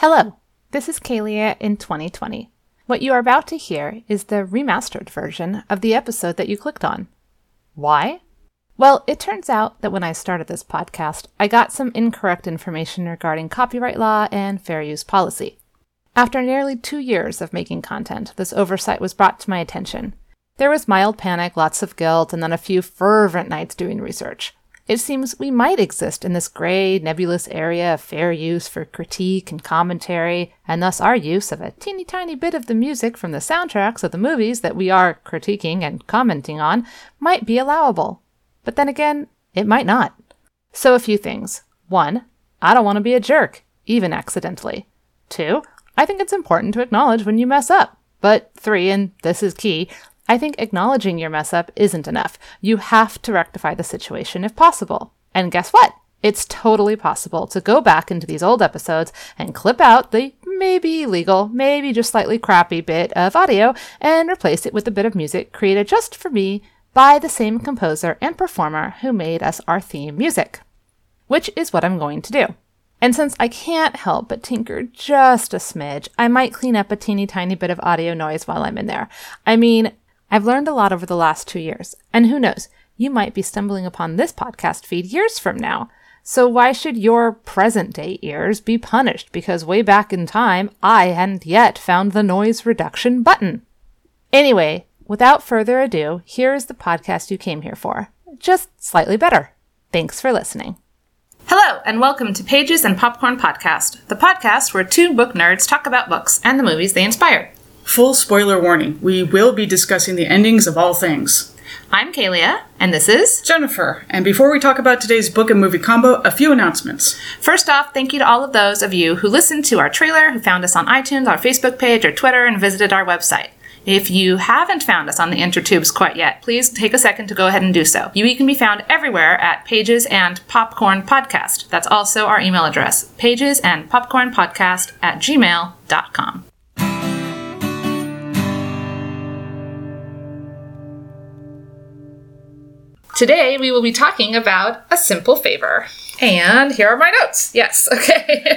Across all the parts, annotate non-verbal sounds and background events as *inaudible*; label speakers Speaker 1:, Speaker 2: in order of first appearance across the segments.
Speaker 1: Hello, this is Kalia in 2020. What you are about to hear is the remastered version of the episode that you clicked on. Why? Well, it turns out that when I started this podcast, I got some incorrect information regarding copyright law and fair use policy. After nearly two years of making content, this oversight was brought to my attention. There was mild panic, lots of guilt, and then a few fervent nights doing research. It seems we might exist in this gray, nebulous area of fair use for critique and commentary, and thus our use of a teeny tiny bit of the music from the soundtracks of the movies that we are critiquing and commenting on might be allowable. But then again, it might not. So, a few things. One, I don't want to be a jerk, even accidentally. Two, I think it's important to acknowledge when you mess up. But three, and this is key, I think acknowledging your mess up isn't enough. You have to rectify the situation if possible. And guess what? It's totally possible to go back into these old episodes and clip out the maybe illegal, maybe just slightly crappy bit of audio and replace it with a bit of music created just for me by the same composer and performer who made us our theme music. Which is what I'm going to do. And since I can't help but tinker just a smidge, I might clean up a teeny tiny bit of audio noise while I'm in there. I mean, I've learned a lot over the last two years, and who knows, you might be stumbling upon this podcast feed years from now. So why should your present day ears be punished because way back in time I hadn't yet found the noise reduction button? Anyway, without further ado, here is the podcast you came here for. Just slightly better. Thanks for listening. Hello, and welcome to Pages and Popcorn Podcast, the podcast where two book nerds talk about books and the movies they inspired.
Speaker 2: Full spoiler warning we will be discussing the endings of all things.
Speaker 1: I'm Kalia, and this is
Speaker 2: Jennifer. And before we talk about today's book and movie combo, a few announcements.
Speaker 1: First off, thank you to all of those of you who listened to our trailer, who found us on iTunes, our Facebook page, or Twitter, and visited our website. If you haven't found us on the intertubes quite yet, please take a second to go ahead and do so. You can be found everywhere at Pages and Popcorn Podcast. That's also our email address, pages and popcorn podcast at gmail.com. Today we will be talking about a simple favor. And here are my notes. Yes, *laughs* okay.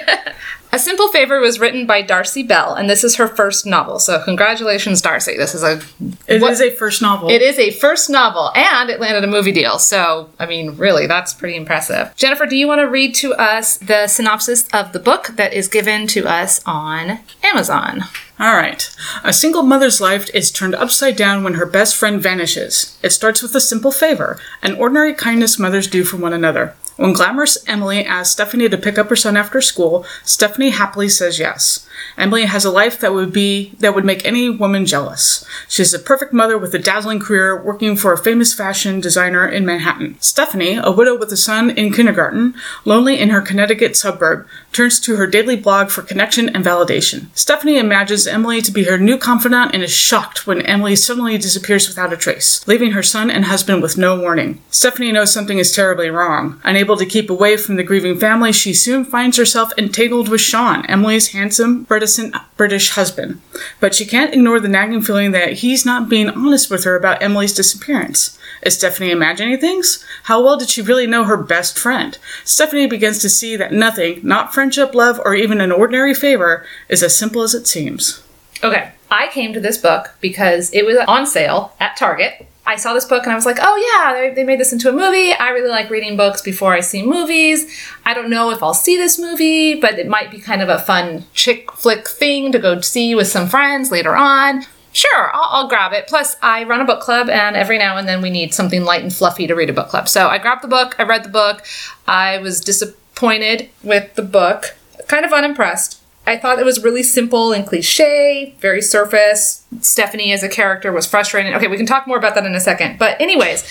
Speaker 1: a Simple Favor was written by Darcey Bell, and this is her first novel. So congratulations, Darcey. This is a
Speaker 2: It is a first novel.
Speaker 1: it is a first novel, and it landed a movie deal. So, I mean, really, that's pretty impressive. Jennifer, do you want to read to us the synopsis of the book that is given to us on Amazon?
Speaker 2: All right. A single mother's life is turned upside down when her best friend vanishes. It starts with a simple favor, an ordinary kindness mothers do for one another. When glamorous Emily asks Stephanie to pick up her son after school, Stephanie happily says yes. Emily has a life that would be that would make any woman jealous. She's a perfect mother with a dazzling career working for a famous fashion designer in Manhattan. Stephanie, a widow with a son in kindergarten, lonely in her Connecticut suburb, turns to her daily blog for connection and validation. Stephanie imagines Emily to be her new confidant and is shocked when Emily suddenly disappears without a trace, leaving her son and husband with no warning. Stephanie knows something is terribly wrong. Unable to keep away from the grieving family, she soon finds herself entangled with Sean, Emily's handsome, reticent British husband. But she can't ignore the nagging feeling that he's not being honest with her about Emily's disappearance. Is Stephanie imagining things? How well did she really know her best friend? Stephanie begins to see that nothing, not friendship, love, or even an ordinary favor, is as simple as it seems.
Speaker 1: Okay, I came to this book because it was on sale at Target. I saw this book and I was like, oh yeah, they, they made this into a movie. I really like reading books before I see movies. I don't know if I'll see this movie, but it might be kind of a fun chick flick thing to go see with some friends later on. Sure, I'll, I'll grab it. Plus, I run a book club, and every now and then we need something light and fluffy to read a book club. So I grabbed the book, I read the book. I was disappointed with the book, kind of unimpressed. I thought it was really simple and cliche, very surface. Stephanie as a character was frustrating. Okay, we can talk more about that in a second. But, anyways,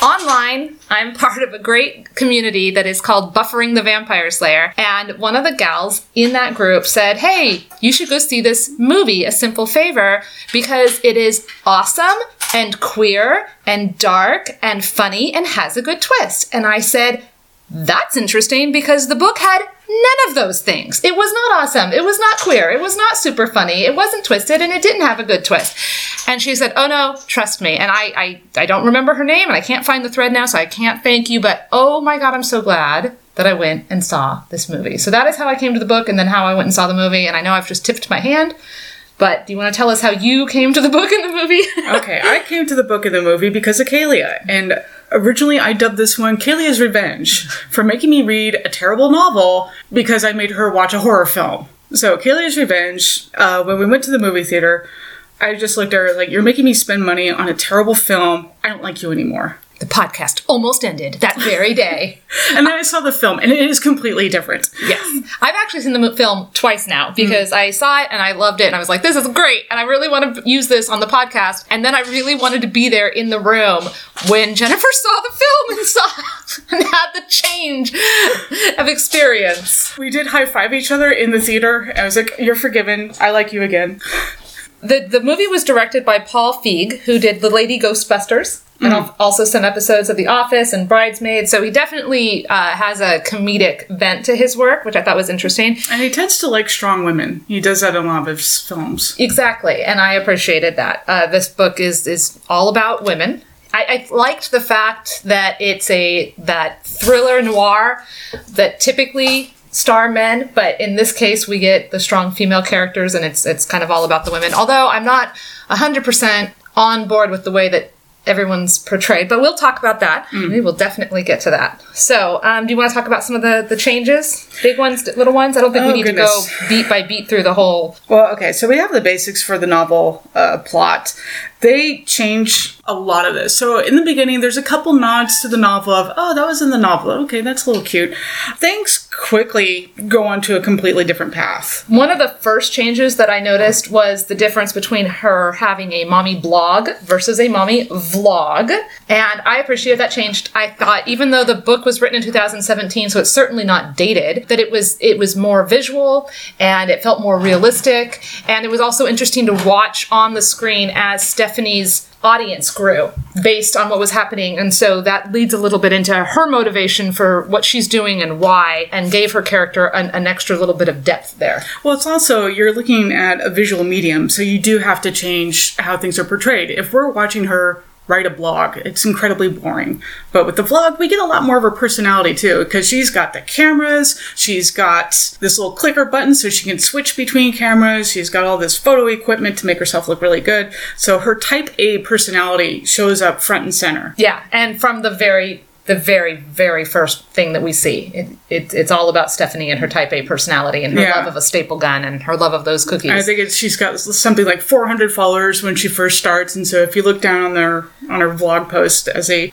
Speaker 1: online, I'm part of a great community that is called Buffering the Vampire Slayer. And one of the gals in that group said, Hey, you should go see this movie, A Simple Favor, because it is awesome and queer and dark and funny and has a good twist. And I said, that's interesting because the book had none of those things. It was not awesome. It was not queer. It was not super funny. It wasn't twisted and it didn't have a good twist. And she said, Oh no, trust me. And I, I, I don't remember her name and I can't find the thread now, so I can't thank you, but oh my god, I'm so glad that I went and saw this movie. So that is how I came to the book and then how I went and saw the movie. And I know I've just tipped my hand, but do you want to tell us how you came to the book and the movie? *laughs*
Speaker 2: okay, I came to the book and the movie because of Kalia. And originally I dubbed this one Kalia's Revenge for making me read a terrible novel because I made her watch a horror film. So, Kalia's Revenge, uh, when we went to the movie theater, I just looked at her like, You're making me spend money on a terrible film. I don't like you anymore.
Speaker 1: The podcast almost ended that very day. *laughs*
Speaker 2: and then I saw the film, and it is completely different.
Speaker 1: Yes. I've actually seen the film twice now because mm. I saw it and I loved it, and I was like, this is great, and I really want to use this on the podcast. And then I really wanted to be there in the room when Jennifer saw the film and saw *laughs* and had the change of experience.
Speaker 2: We did high five each other in the theater. I was like, You're forgiven. I like you again.
Speaker 1: The, the movie was directed by Paul Feig, who did The Lady Ghostbusters and mm. also some episodes of The Office and Bridesmaids. So he definitely uh, has a comedic bent to his work, which I thought was interesting.
Speaker 2: And he tends to like strong women. He does that in a lot of his films.
Speaker 1: Exactly, and I appreciated that. Uh, this book is is all about women. I, I, liked the fact that it's a that thriller noir that typically star men, but in this case we get the strong female characters, and it's it's kind of all about the women. Although I'm not hundred percent on board with the way that everyone's portrayed. But we'll talk about that. Mm. We will definitely get to that. So, um, do you want to talk about some of the, the changes? Big ones, little ones? I don't think oh, we need goodness. to go beat by beat through the whole.
Speaker 2: Well, okay, so we have the basics for the novel uh, plot. They change a lot of this. So in the beginning, there's a couple nods to the novel of, oh, that was in the novel. Okay, that's a little cute. Things quickly go on to a completely different path.
Speaker 1: One of the first changes that I noticed was the difference between her having a mommy blog versus a mommy vlog. And I appreciate that changed. I thought, even though the book was written in 2017, so it's certainly not dated, that it was it was more visual and it felt more realistic. And it was also interesting to watch on the screen as Stephanie's audience grew based on what was happening. And so that leads a little bit into her motivation for what she's doing and why, and gave her character an, an, extra little bit of depth there.
Speaker 2: Well, it's also, you're looking at a visual medium, so you do have to change how things are portrayed. If we're watching her write a blog. It's incredibly boring. But with the vlog, we get a lot more of her personality too, because she's got the cameras, she's got this little clicker button so she can switch between cameras, she's got all this photo equipment to make herself look really good. So her type A personality shows up front and center.
Speaker 1: Yeah, and from the very the very, very first thing that we see. It, it, it's all about Stephanie and her Type A personality and her yeah. love of a staple gun and her love of those cookies.
Speaker 2: I think she's got something like 400 followers when she first starts, and so if you look down on their on her blog post as they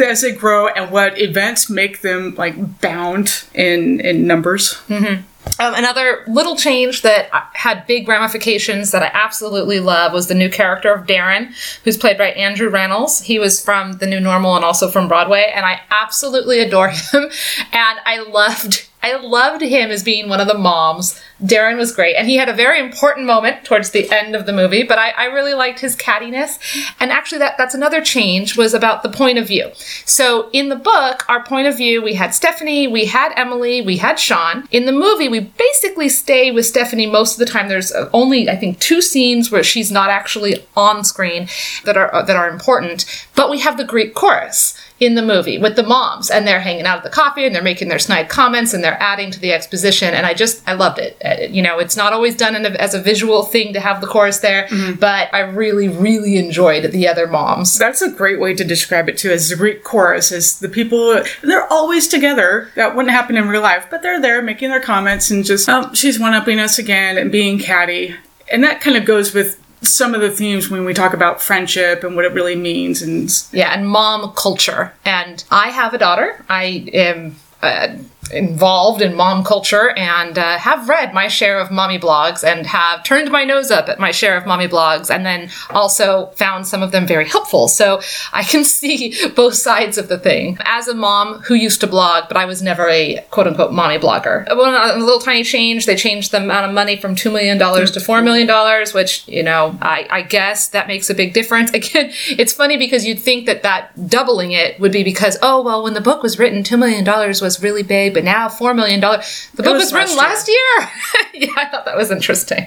Speaker 2: as they grow and what events make them like bound in in numbers.
Speaker 1: Mm-hmm. Um, another little change that had big ramifications that I absolutely love was the new character of Darren, who's played by Andrew Rannells. He was from The New Normal and also from Broadway, and I absolutely adore *laughs* him. And I loved I loved him as being one of the moms. Darren was great. And he had a very important moment towards the end of the movie, but I, I, really liked his cattiness. And actually that, that's another change was about the point of view. So in the book, our point of view, we had Stephanie, we had Emily, we had Sean. In the movie, we basically stay with Stephanie most of the time. There's uh, only, I think, two scenes where she's not actually on screen that are, uh, that are important, but we have the Greek chorus in the movie with the moms and they're hanging out at the coffee and they're making their snide comments and they're adding to the exposition and i just i loved it. Uh, you know it's not always done a, as a visual thing to have the chorus there mm-hmm. but i really really enjoyed the other moms.
Speaker 2: That's a great way to describe it too as the greek chorus is the people they're always together. That wouldn't happen in real life but they're there making their comments and just oh she's one-upping us again and being catty. And that kind of goes with some of the themes when we talk about friendship and what it really means and
Speaker 1: yeah and mom culture. And i have a daughter. I am uh, involved in mom culture and uh, have read my share of mommy blogs and have turned my nose up at my share of mommy blogs and then also found some of them very helpful. So I can *laughs* see both sides of the thing. As a mom who used to blog, but I was never a quote unquote mommy blogger. Well, a little tiny change. They changed the amount of money from $2 million to $4 million, which, you know, I, I guess that makes a big difference. *laughs* Again, it's funny because you'd think that that doubling it would be because, oh, well, when the book was written, $2 million was really big but now $4 million. The book was, was written last year. *laughs* yeah, I thought that was interesting.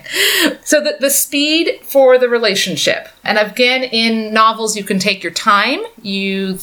Speaker 1: So the, the speed for the relationship. And again, in novels, you can take your time. You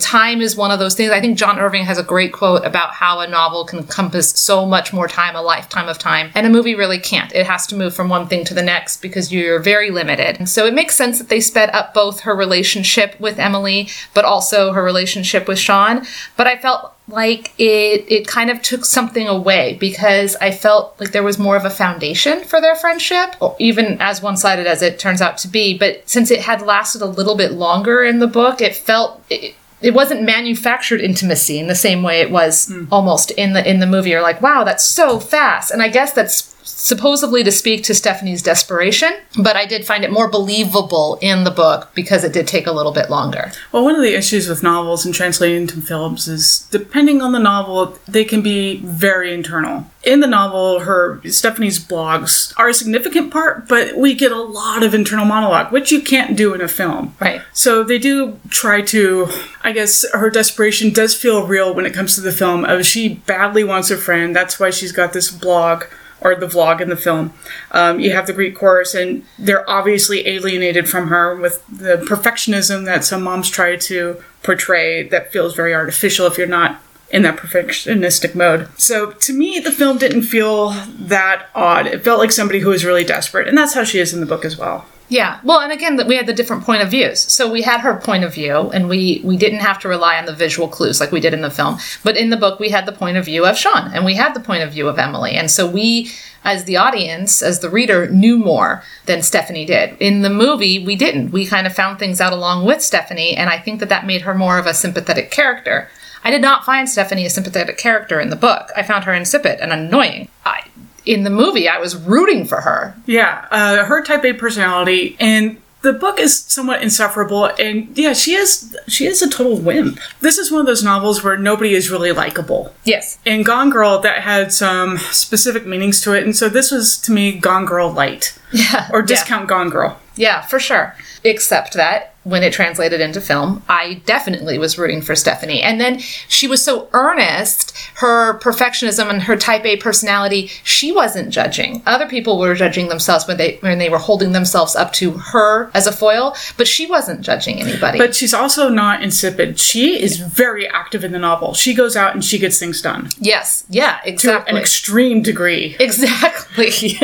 Speaker 1: time is one of those things. I think John Irving has a great quote about how a novel can encompass so much more time, a lifetime of time, and a movie really can't. It has to move from one thing to the next because you're very limited. So it makes sense that they sped up both her relationship with Emily, but also her relationship with Sean. But I felt like it it kind of took something away because I felt like there was more of a foundation for their friendship, even as one-sided as it turns out to be. But since it had lasted a little bit longer in the book, it felt it, it wasn't manufactured intimacy in the same way it was mm. almost in the in the movie. You're like, wow, that's so fast. And I guess that's supposedly to speak to Stephanie's desperation, but I did find it more believable in the book because it did take a little bit longer.
Speaker 2: Well, one of the issues with novels and translating to films is depending on the novel, they can be very internal. In the novel, her Stephanie's blogs are a significant part, but we get a lot of internal monologue, which you can't do in a film.
Speaker 1: Right.
Speaker 2: So they do try to, I guess, her desperation does feel real when it comes to the film. Of she badly wants a friend, that's why she's got this blog or the vlog in the film. Um, you have the Greek chorus, and they're obviously alienated from her with the perfectionism that some moms try to portray that feels very artificial if you're not in that perfectionistic mode. So to me, the film didn't feel that odd. It felt like somebody who was really desperate, and that's how she is in the book as well.
Speaker 1: Yeah. Well, and again, we had the different point of views. So we had her point of view, and we we didn't have to rely on the visual clues like we did in the film. But in the book, we had the point of view of Sean, and we had the point of view of Emily, and so we. As the audience, as the reader, knew more than Stephanie did. In the movie, we didn't. We kind of found things out along with Stephanie, and I think that that made her more of a sympathetic character. I did not find Stephanie a sympathetic character in the book. I found her insipid and annoying. I, in the movie, I was rooting for her.
Speaker 2: Yeah, uh, her type A personality, and the book is somewhat insufferable. And yeah, she is she is a total wimp. This is one of those novels where nobody is really likable.
Speaker 1: Yes.
Speaker 2: and Gone Girl, that had some specific meanings to it, and so this was to me Gone Girl light. *laughs*
Speaker 1: Yeah.
Speaker 2: Or discount yeah. Gone Girl.
Speaker 1: Yeah, for sure. Except that when it translated into film, I definitely was rooting for Stephanie. And then she was so earnest, her perfectionism and her type A personality, she wasn't judging. Other people were judging themselves when they when they were holding themselves up to her as a foil, but she wasn't judging anybody.
Speaker 2: But she's also not insipid. She is very active in the novel. She goes out and she gets things done.
Speaker 1: Yes. Yeah, exactly.
Speaker 2: To an extreme degree.
Speaker 1: Exactly. *laughs*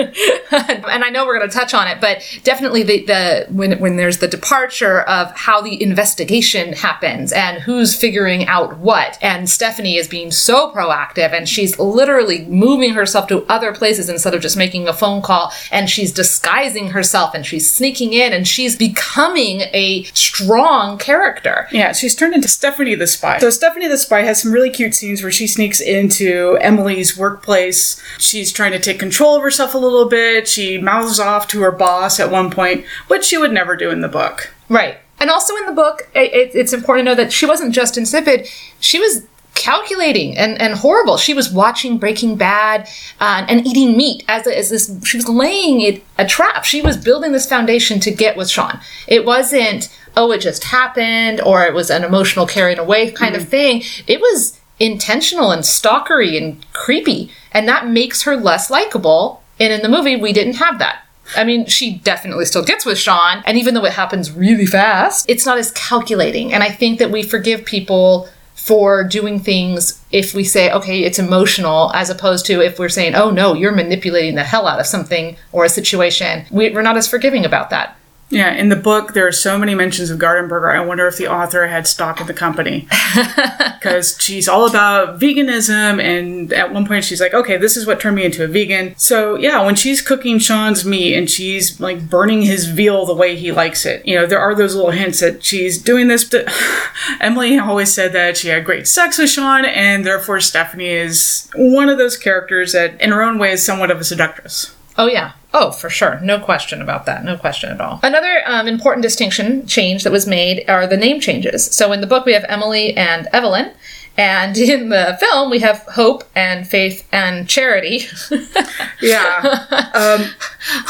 Speaker 1: and I know we're going to touch on it, but definitely the, the when when there's the departure of how the investigation happens and who's figuring out what. And Stephanie is being so proactive and she's literally moving herself to other places instead of just making a phone call. And she's disguising herself and she's sneaking in and she's becoming a strong character.
Speaker 2: Yeah, she's turned into Stephanie the Spy. So Stephanie the Spy has some really cute scenes where she sneaks into Emily's workplace. She's trying to take control of herself a little bit. She mouths off to her boss at one point, which she would never do in the book.
Speaker 1: Right. And also in the book, it, it's important to know that she wasn't just insipid, she was calculating and, and horrible. She was watching Breaking Bad uh, and eating meat as, a, as this, she was laying it a trap. She was building this foundation to get with Sean. It wasn't, oh, it just happened or it was an emotional carrying away kind mm-hmm. of thing. It was intentional and stalkery and creepy. And that makes her less likable. And in the movie, we didn't have that. I mean, she definitely still gets with Sean, and even though it happens really fast, it's not as calculating. And I think that we forgive people for doing things if we say, okay, it's emotional, as opposed to if we're saying, oh no, you're manipulating the hell out of something or a situation. We, are not as forgiving about that.
Speaker 2: Yeah, in the book, there are so many mentions of Gardenburger. I wonder if the author had stock in the company. *laughs* Because she's all about veganism, and at one point, she's like, okay, this is what turned me into a vegan. So, yeah, when she's cooking Sean's meat and she's like burning his veal the way he likes it, you know, there are those little hints that she's doing this. To- *laughs* Emily always said that she had great sex with Sean, and therefore, Stephanie is one of those characters that, in her own way, is somewhat of a seductress.
Speaker 1: Oh, yeah. Oh, for sure. No question about that. No question at all. Another um, important distinction change that was made are the name changes. So in the book, we have Emily and Evelyn. And in the film, we have hope and faith and charity. *laughs*
Speaker 2: yeah. Um,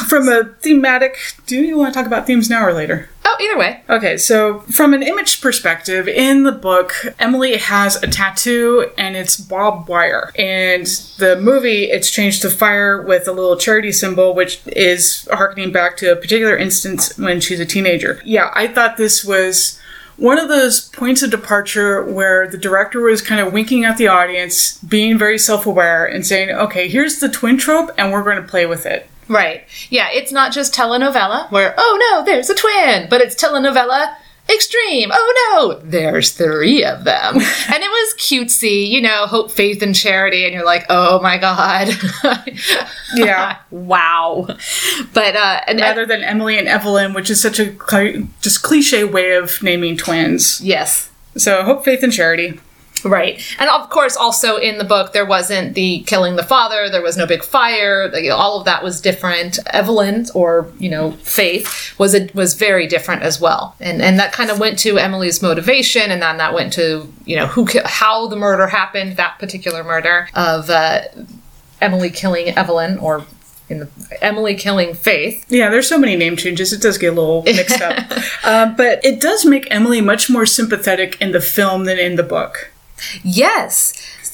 Speaker 2: from a thematic, do you want to talk about themes now or later?
Speaker 1: Oh, either way.
Speaker 2: Okay, so from an image perspective, in the book, Emily has a tattoo and it's barbed wire. And the movie, it's changed to fire with a little charity symbol, which is harkening back to a particular instance when she's a teenager. Yeah, I thought this was one of those points of departure where the director was kind of winking at the audience, being very self aware, and saying, okay, here's the twin trope, and we're going to play with it.
Speaker 1: Right. Yeah, it's not just telenovela where, oh no, there's a twin, but it's telenovela extreme. Oh no, there's three of them. *laughs* and it was cutesy, you know, hope, faith, and charity. And you're like, oh my God. *laughs*
Speaker 2: Yeah.
Speaker 1: wow. But, uh, and,
Speaker 2: Rather than Emily and Evelyn, which is such a cli- just cliche way of naming twins.
Speaker 1: yes.
Speaker 2: So, hope, faith, and charity.
Speaker 1: Right. And of course, also in the book, there wasn't the killing the father, there was no big fire, all of that was different. Evelyn, or, you know, Faith, was a, was very different as well. And and that kind of went to Emily's motivation, and then that went to, you know, who how the murder happened, that particular murder of uh, Emily killing Evelyn, or in the, Emily killing Faith.
Speaker 2: Yeah, there's so many name changes. It does get a little mixed up. *laughs* uh, but it does make Emily much more sympathetic in the film than in the book.
Speaker 1: Yes.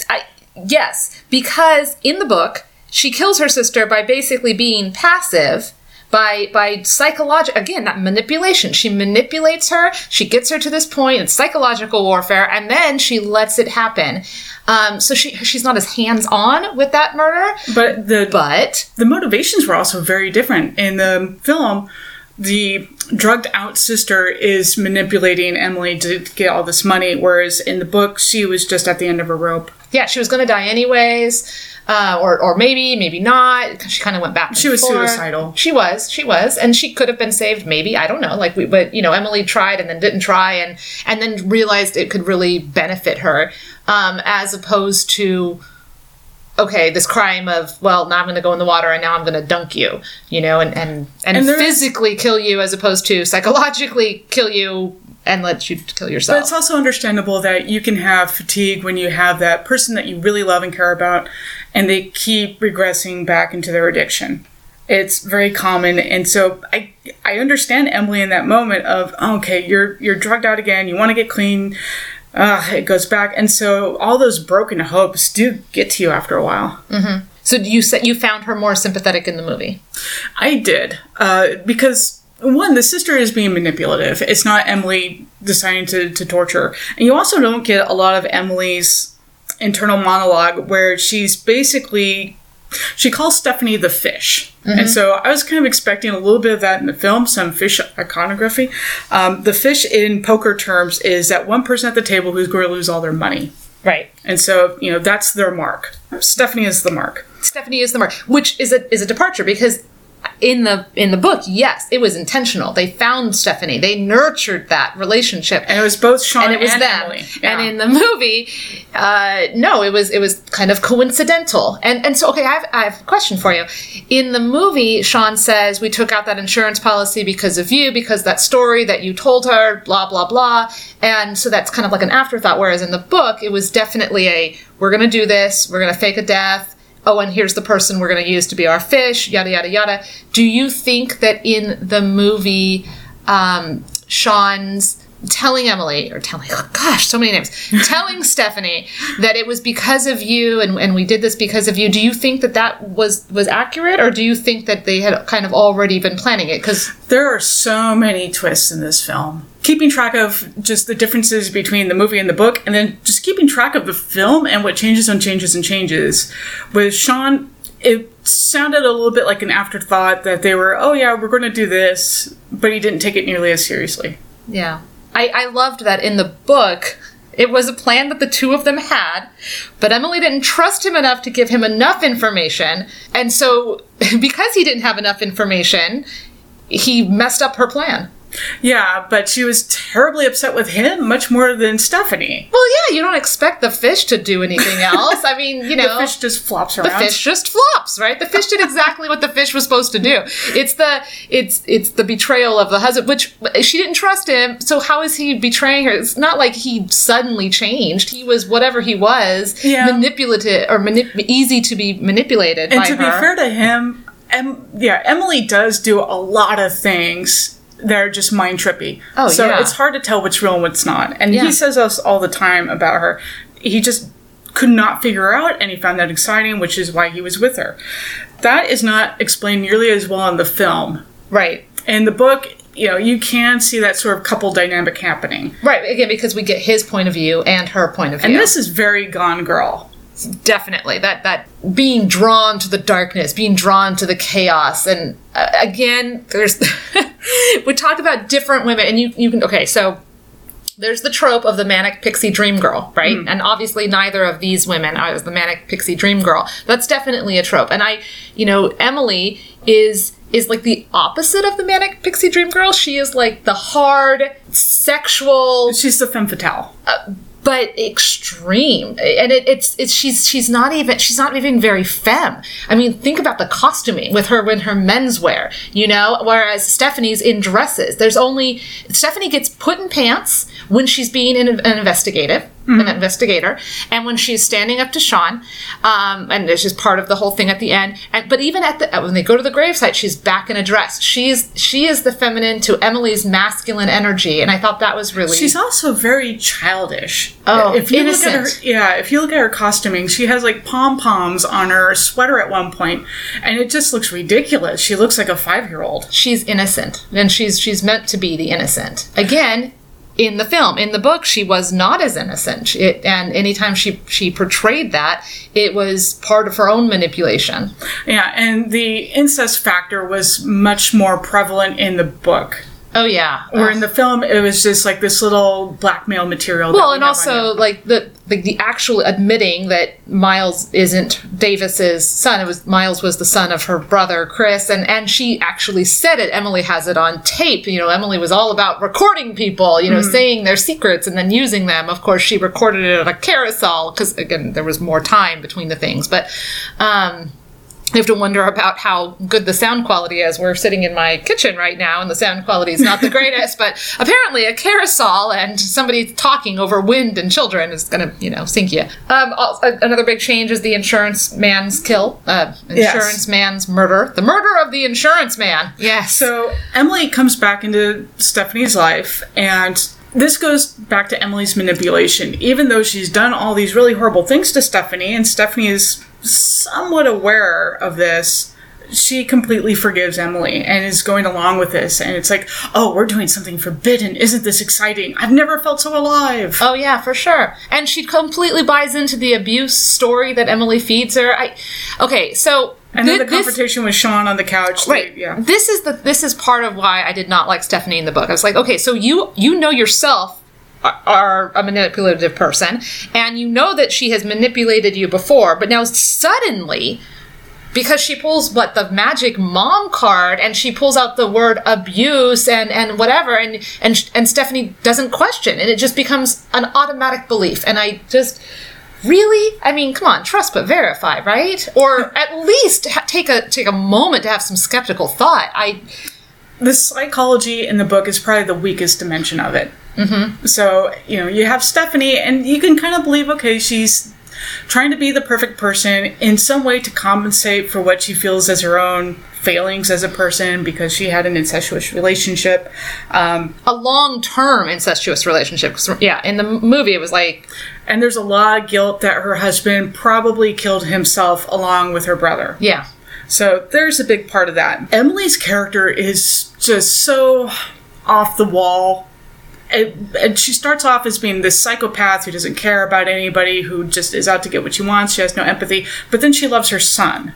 Speaker 1: I, yes, because in the book, she kills her sister by basically being passive. By by psychological again that manipulation. She manipulates her. She gets her to this point. It's psychological warfare, and then she lets it happen. Um, so she she's not as hands on with that murder.
Speaker 2: But the
Speaker 1: But
Speaker 2: the motivations were also very different. In the film, the drugged out sister is manipulating Emily to get all this money, whereas in the book, she was just at the end of her rope.
Speaker 1: yeah, she was going to die anyways, uh, or or maybe maybe not. She kind of went back.
Speaker 2: She was
Speaker 1: forth.
Speaker 2: suicidal.
Speaker 1: She was, she was, and she could have been saved. Maybe I don't know. Like we, but you know, Emily tried and then didn't try, and and then realized it could really benefit her, um, as opposed to. Okay, this crime of well, now I'm going to go in the water and now I'm going to dunk you, you know, and and and,
Speaker 2: And there is-
Speaker 1: physically kill you as opposed to psychologically kill you and let you kill yourself.
Speaker 2: But it's also understandable that you can have fatigue when you have that person that you really love and care about, and they keep regressing back into their addiction. It's very common, and so I I understand Emily in that moment of okay, you're you're drugged out again, you want to get clean, uh, it goes back, and so all those broken hopes do get to you after a while.
Speaker 1: so you said you found her more sympathetic in the movie.
Speaker 2: I did uh, because one, the sister is being manipulative. It's not Emily deciding to, to torture, and you also don't get a lot of Emily's internal monologue where she's basically she calls Stephanie the fish. And so I was kind of expecting a little bit of that in the film, some fish iconography. Um, the fish in poker terms is that one person at the table who's going to lose all their money.
Speaker 1: Right.
Speaker 2: And so, you know, that's their mark. Stephanie is the mark.
Speaker 1: Stephanie is the mark, which is a is a departure because in the in the book, yes, it was intentional. They found Stephanie. They nurtured that relationship.
Speaker 2: And it was both Sean
Speaker 1: and
Speaker 2: and,
Speaker 1: it was them.
Speaker 2: Emily.
Speaker 1: And in the movie, uh, no, it was it was kind of coincidental. And and so okay, I have, I have a question for you. In the movie, Sean says we took out that insurance policy because of you, because that story that you told her, blah blah blah. And so that's kind of like an afterthought. Whereas in the book, it was definitely a we're gonna do this, we're gonna fake a death. Oh, and here's the person we're going to use to be our fish, yada, yada, yada. Do you think that in the movie, um, Sean's telling Emily, or telling, oh gosh, so many names, *laughs* telling Stephanie that it was because of you and, and we did this because of you, do you think that that was, was accurate or do you think that they had kind of already been planning it? Because,
Speaker 2: There are so many twists in this film. Keeping track of just the differences between the movie and the book, and then just keeping track of the film and what changes and changes and changes. With Sean, it sounded a little bit like an afterthought that they were, oh yeah, we're going to do this, but he didn't take it nearly as seriously.
Speaker 1: yeah. I, I loved that in the book, it was a plan that the two of them had, but Emily didn't trust him enough to give him enough information. And so, *laughs* because he didn't have enough information, he messed up her plan.
Speaker 2: Yeah, but she was terribly upset with him much more than Stephanie.
Speaker 1: Well, yeah, you don't expect the fish to do anything *laughs* else. I mean, you know,
Speaker 2: The fish just flops around.
Speaker 1: the fish just flops, right? The fish did exactly what the fish was supposed to do. It's the it's it's the betrayal of the husband, which she didn't trust him. So how is he betraying her? It's not like he suddenly changed. He was whatever he was,
Speaker 2: Yeah.
Speaker 1: manipulative or manip- easy to be manipulated
Speaker 2: And to be fair to him, em- yeah, Emily does do a lot of things that are just mind trippy.
Speaker 1: Oh,
Speaker 2: so
Speaker 1: yeah.
Speaker 2: it's hard to tell what's real and what's not. And
Speaker 1: Yeah.
Speaker 2: he says us all the time about her. He just could not figure out, and he found that exciting, which is why he was with her. That is not explained nearly as well in the film.
Speaker 1: right.
Speaker 2: In the book, you know, you can see that sort of couple dynamic happening.
Speaker 1: Right, again, because we get his point of view and her point of view.
Speaker 2: And this is very Gone Girl.
Speaker 1: Definitely that that being drawn to the darkness being drawn to the chaos and uh, again there's *laughs* we talked about different women and you you can okay so there's the trope of the manic pixie dream girl, right? And obviously, neither of these women are the manic pixie dream girl. That's definitely a trope. And I, you know, Emily is is like the opposite of the manic pixie dream girl. She is like the hard, sexual,
Speaker 2: She's the femme fatale.
Speaker 1: But extreme. And it, it's it's she's she's not even she's not even very femme. I mean think about the costuming with her when her menswear you know? Whereas stephanie's in dresses. There's only stephanie gets put in pants when she's being an, an investigative an investigator and when she's standing up to sean um, and this is part of the whole thing at the end and but even at the when they go to the gravesite she's back in a dress she's she is the feminine to emily's masculine energy and i thought that was really
Speaker 2: She's also very childish.
Speaker 1: Oh,
Speaker 2: if you look at her,
Speaker 1: innocent.
Speaker 2: yeah, if you look at her costuming, she has like pom poms on her sweater at one point, and it just looks ridiculous. She looks like a five year old.
Speaker 1: she's innocent and she's she's meant to be the innocent again in the film. In the book she was not as innocent. It, and anytime she she portrayed that it was part of her own manipulation.
Speaker 2: Yeah, and the incest factor was much more prevalent in the book.
Speaker 1: Oh yeah.
Speaker 2: Or in the film, it was just like this little blackmail material.
Speaker 1: well
Speaker 2: we
Speaker 1: and also like the, the the actual admitting that miles isn't davis's son. It was miles was the son of her brother chris and and she actually said it. Emily has it on tape. You know emily was all about recording people you know saying their secrets and then using them. Of course she recorded it at a carousel because again there was more time between the things. But um you have to wonder about how good the sound quality is. We're sitting in my kitchen right now, and the sound quality is not the greatest. *laughs* but apparently, a carousel and somebody talking over wind and children is going to, you know, sink you. Um, al- a- another big change is the insurance man's kill. Uh, insurance man's murder. The murder of the insurance man. Yes.
Speaker 2: So Emily comes back into Stephanie's life, and this goes back to Emily's manipulation. Even though she's done all these really horrible things to Stephanie, and Stephanie is somewhat aware of this, she completely forgives Emily and is going along with this. And it's like, oh, we're doing something forbidden. Isn't this exciting? I've never felt so alive.
Speaker 1: Oh yeah, for sure. And she completely buys into the abuse story that Emily feeds her. I okay, so
Speaker 2: and then the
Speaker 1: this-
Speaker 2: confrontation with Sean on the couch.
Speaker 1: Right.
Speaker 2: yeah.
Speaker 1: This is the this is part of why I did not like Stephanie in the book. I was like, okay, so you you know yourself are- a manipulative person, and you know that she has manipulated you before, but now suddenly. Because she pulls what the magic mom card, and she pulls out the word abuse and and whatever, and and and Stephanie doesn't question, and it just becomes an automatic belief. And I just really, I mean, come on, trust but verify, right? Or at least ha- take a take a moment to have some skeptical thought. I
Speaker 2: the psychology in the book is probably the weakest dimension of it. Mm-hmm. So, you know, you have Stephanie, and you can kind of believe, okay, she's trying to be the perfect person in some way to compensate for what she feels as her own failings as a person because she had an incestuous relationship. Um,
Speaker 1: a long term incestuous relationship. yeah, in the movie it was like
Speaker 2: and there's a lot of guilt that her husband probably killed himself along with her brother.
Speaker 1: yeah.
Speaker 2: So there's a big part of that. Emily's character is just so off the wall. And, she starts off as being this psychopath who doesn't care about anybody, who just is out to get what she wants. She has no empathy. But then she loves her son.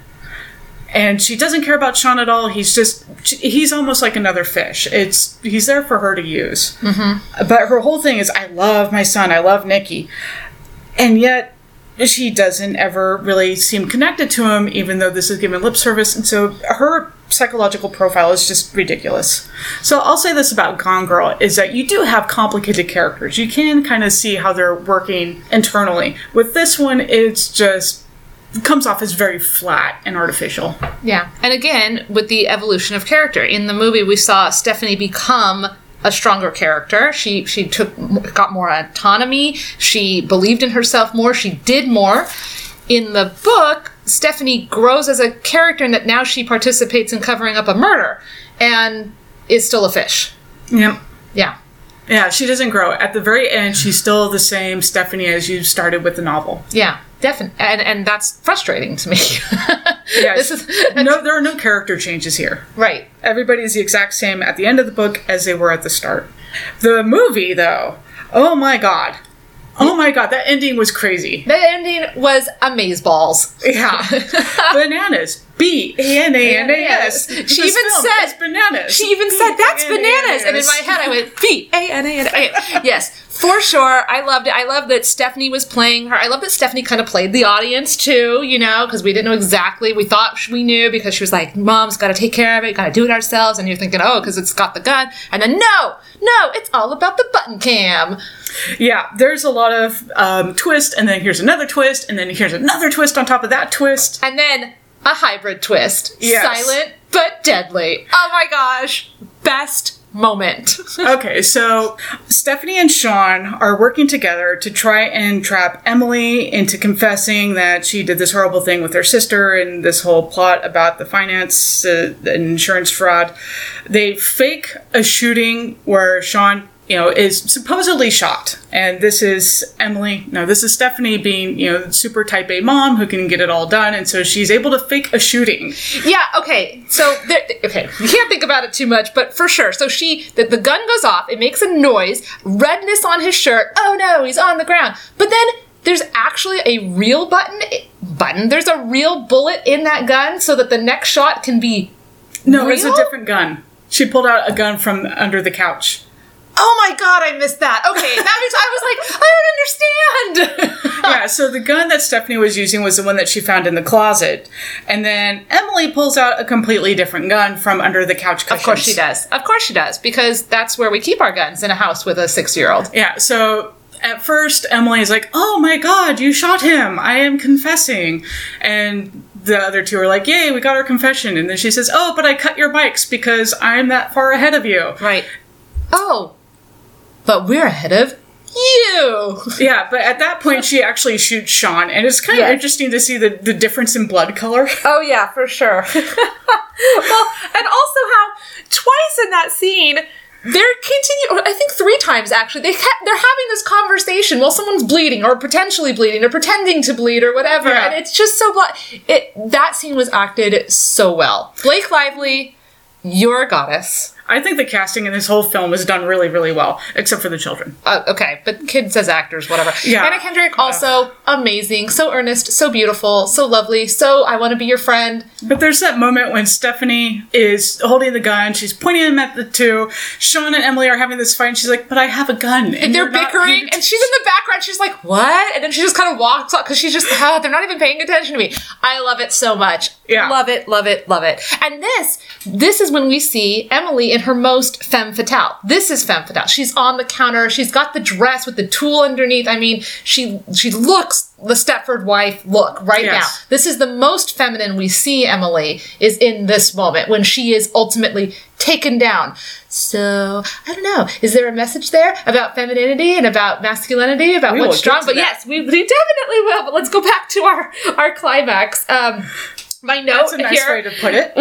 Speaker 2: And she doesn't care about Sean at all. He's just, he's almost like another fish. It's, he's there for her to use. Mm-hmm. But her whole thing is, I love my son. I love Nikki. And yet, she doesn't ever really seem connected to him, even though this is given lip service. And so her psychological profile is just ridiculous. So I'll say this about Gone Girl is that you do have complicated characters. You can kind of see how they're working internally. With this one, it's just comes off as very flat and artificial.
Speaker 1: Yeah. And again, with the evolution of character. In the movie we saw Stephanie become a stronger character. She she took got more autonomy. She believed in herself more. She did more. In the book, Stephanie grows as a character in that now she participates in covering up a murder and is still a fish.
Speaker 2: Yep.
Speaker 1: Yeah.
Speaker 2: Yeah, she doesn't grow. At the very end, she's still the same Stephanie as you started with the novel.
Speaker 1: Yeah. definitely, and and that's frustrating to me. *laughs*
Speaker 2: Yeah,
Speaker 1: this is *laughs*
Speaker 2: no, there are no character changes here.
Speaker 1: right.
Speaker 2: Everybody is the exact same at the end of the book as they were at the start. The movie, though, oh my god. Oh my god, that ending was crazy.
Speaker 1: The ending was amazeballs.
Speaker 2: Yeah. *laughs* bananas. B A N A N A S.
Speaker 1: She
Speaker 2: This
Speaker 1: even said-
Speaker 2: bananas.
Speaker 1: She even said that's bananas, and in my head I went B A N A N A. Yes, for sure. I loved it. I love that Stephanie was playing her. I love that Stephanie kind of played the audience too. You know, because we didn't know exactly. We thought we knew because she was like, "Mom's got to take care of it. Got to do it ourselves." And you're thinking, "Oh, because it's got the gun." And then no, no, it's all about the button cam.
Speaker 2: Yeah, there's a lot of um, twist, and then here's another twist, and then here's another twist on top of that twist.
Speaker 1: And then a hybrid twist.
Speaker 2: Yes.
Speaker 1: Silent but deadly. Oh my gosh. Best moment. *laughs*
Speaker 2: Okay, so Stephanie and Sean are working together to try and trap Emily into confessing that she did this horrible thing with her sister and this whole plot about the finance uh, insurance fraud. They fake a shooting where Sean, you know, is supposedly shot. And this is Emily, no, this is Stephanie being, you know, super type A mom who can get it all done. And so she's able to fake a shooting.
Speaker 1: yeah, okay. So, there, okay, you can't think about it too much, but for sure. So she, the, the gun goes off, it makes a noise, redness on his shirt. Oh no, he's on the ground. But then there's actually a real button, button, there's a real bullet in that gun so that the next shot can be
Speaker 2: No, it's a different gun. She pulled out a gun from under the couch.
Speaker 1: Oh my god, I missed that. Okay, that means I was like, I don't understand. *laughs*
Speaker 2: yeah, so the gun that Stephanie was using was the one that she found in the closet. And then Emily pulls out a completely different gun from under the couch cushions.
Speaker 1: Of course she does. Of course she does, because that's where we keep our guns in a house with a six year old.
Speaker 2: Yeah, so at first Emily is like, "Oh my god, you shot him. I am confessing." And the other two are like, "Yay, we got our confession." And then she says, "Oh, but I cut your bikes because I'm that far ahead of you."
Speaker 1: Right. Oh, but we're ahead of you.
Speaker 2: Yeah, but at that point she actually shoots Sean, and it's kind of interesting to see the, the difference in blood color. *laughs*
Speaker 1: Oh, yeah, for sure. *laughs* well, and also how twice in that scene, they're continue. I think three times actually. They ha- they're having this conversation while someone's bleeding or potentially bleeding or pretending to bleed or whatever,
Speaker 2: Yeah.
Speaker 1: and it's just so. Blo- it that scene was acted so well. Blake Lively, you're a goddess.
Speaker 2: I think the casting in this whole film was done really, really well, except for the children.
Speaker 1: Uh, okay, but kids as actors, whatever.
Speaker 2: Yeah.
Speaker 1: Anna Kendrick also amazing, so earnest, so beautiful, so lovely, so I want to be your friend.
Speaker 2: But there's that moment when Stephanie is holding the gun, she's pointing them at the two. Sean and Emily are having this fight, and she's like, "But I have a gun."
Speaker 1: And they're bickering, and she's in the background. She's like, "What?" And then she just kind of walks off because she's just, ah, they're not even paying attention to me. I love it so much.
Speaker 2: Yeah.
Speaker 1: love it, love it, love it. And this, this is when we see Emily in her most femme fatale. This is femme fatale. She's on the counter. She's got the dress with the tulle underneath. I mean, she she looks the Stepford wife look right
Speaker 2: Yes.
Speaker 1: now. This is the most feminine we see Emily is in this moment when she is ultimately taken down. So, I don't know. Is there a message there about femininity and about masculinity, about
Speaker 2: We
Speaker 1: what's strong? But
Speaker 2: that.
Speaker 1: yes, we, we definitely will. But let's go back to our our climax. Um my note
Speaker 2: That's a nice
Speaker 1: here.
Speaker 2: way to put it.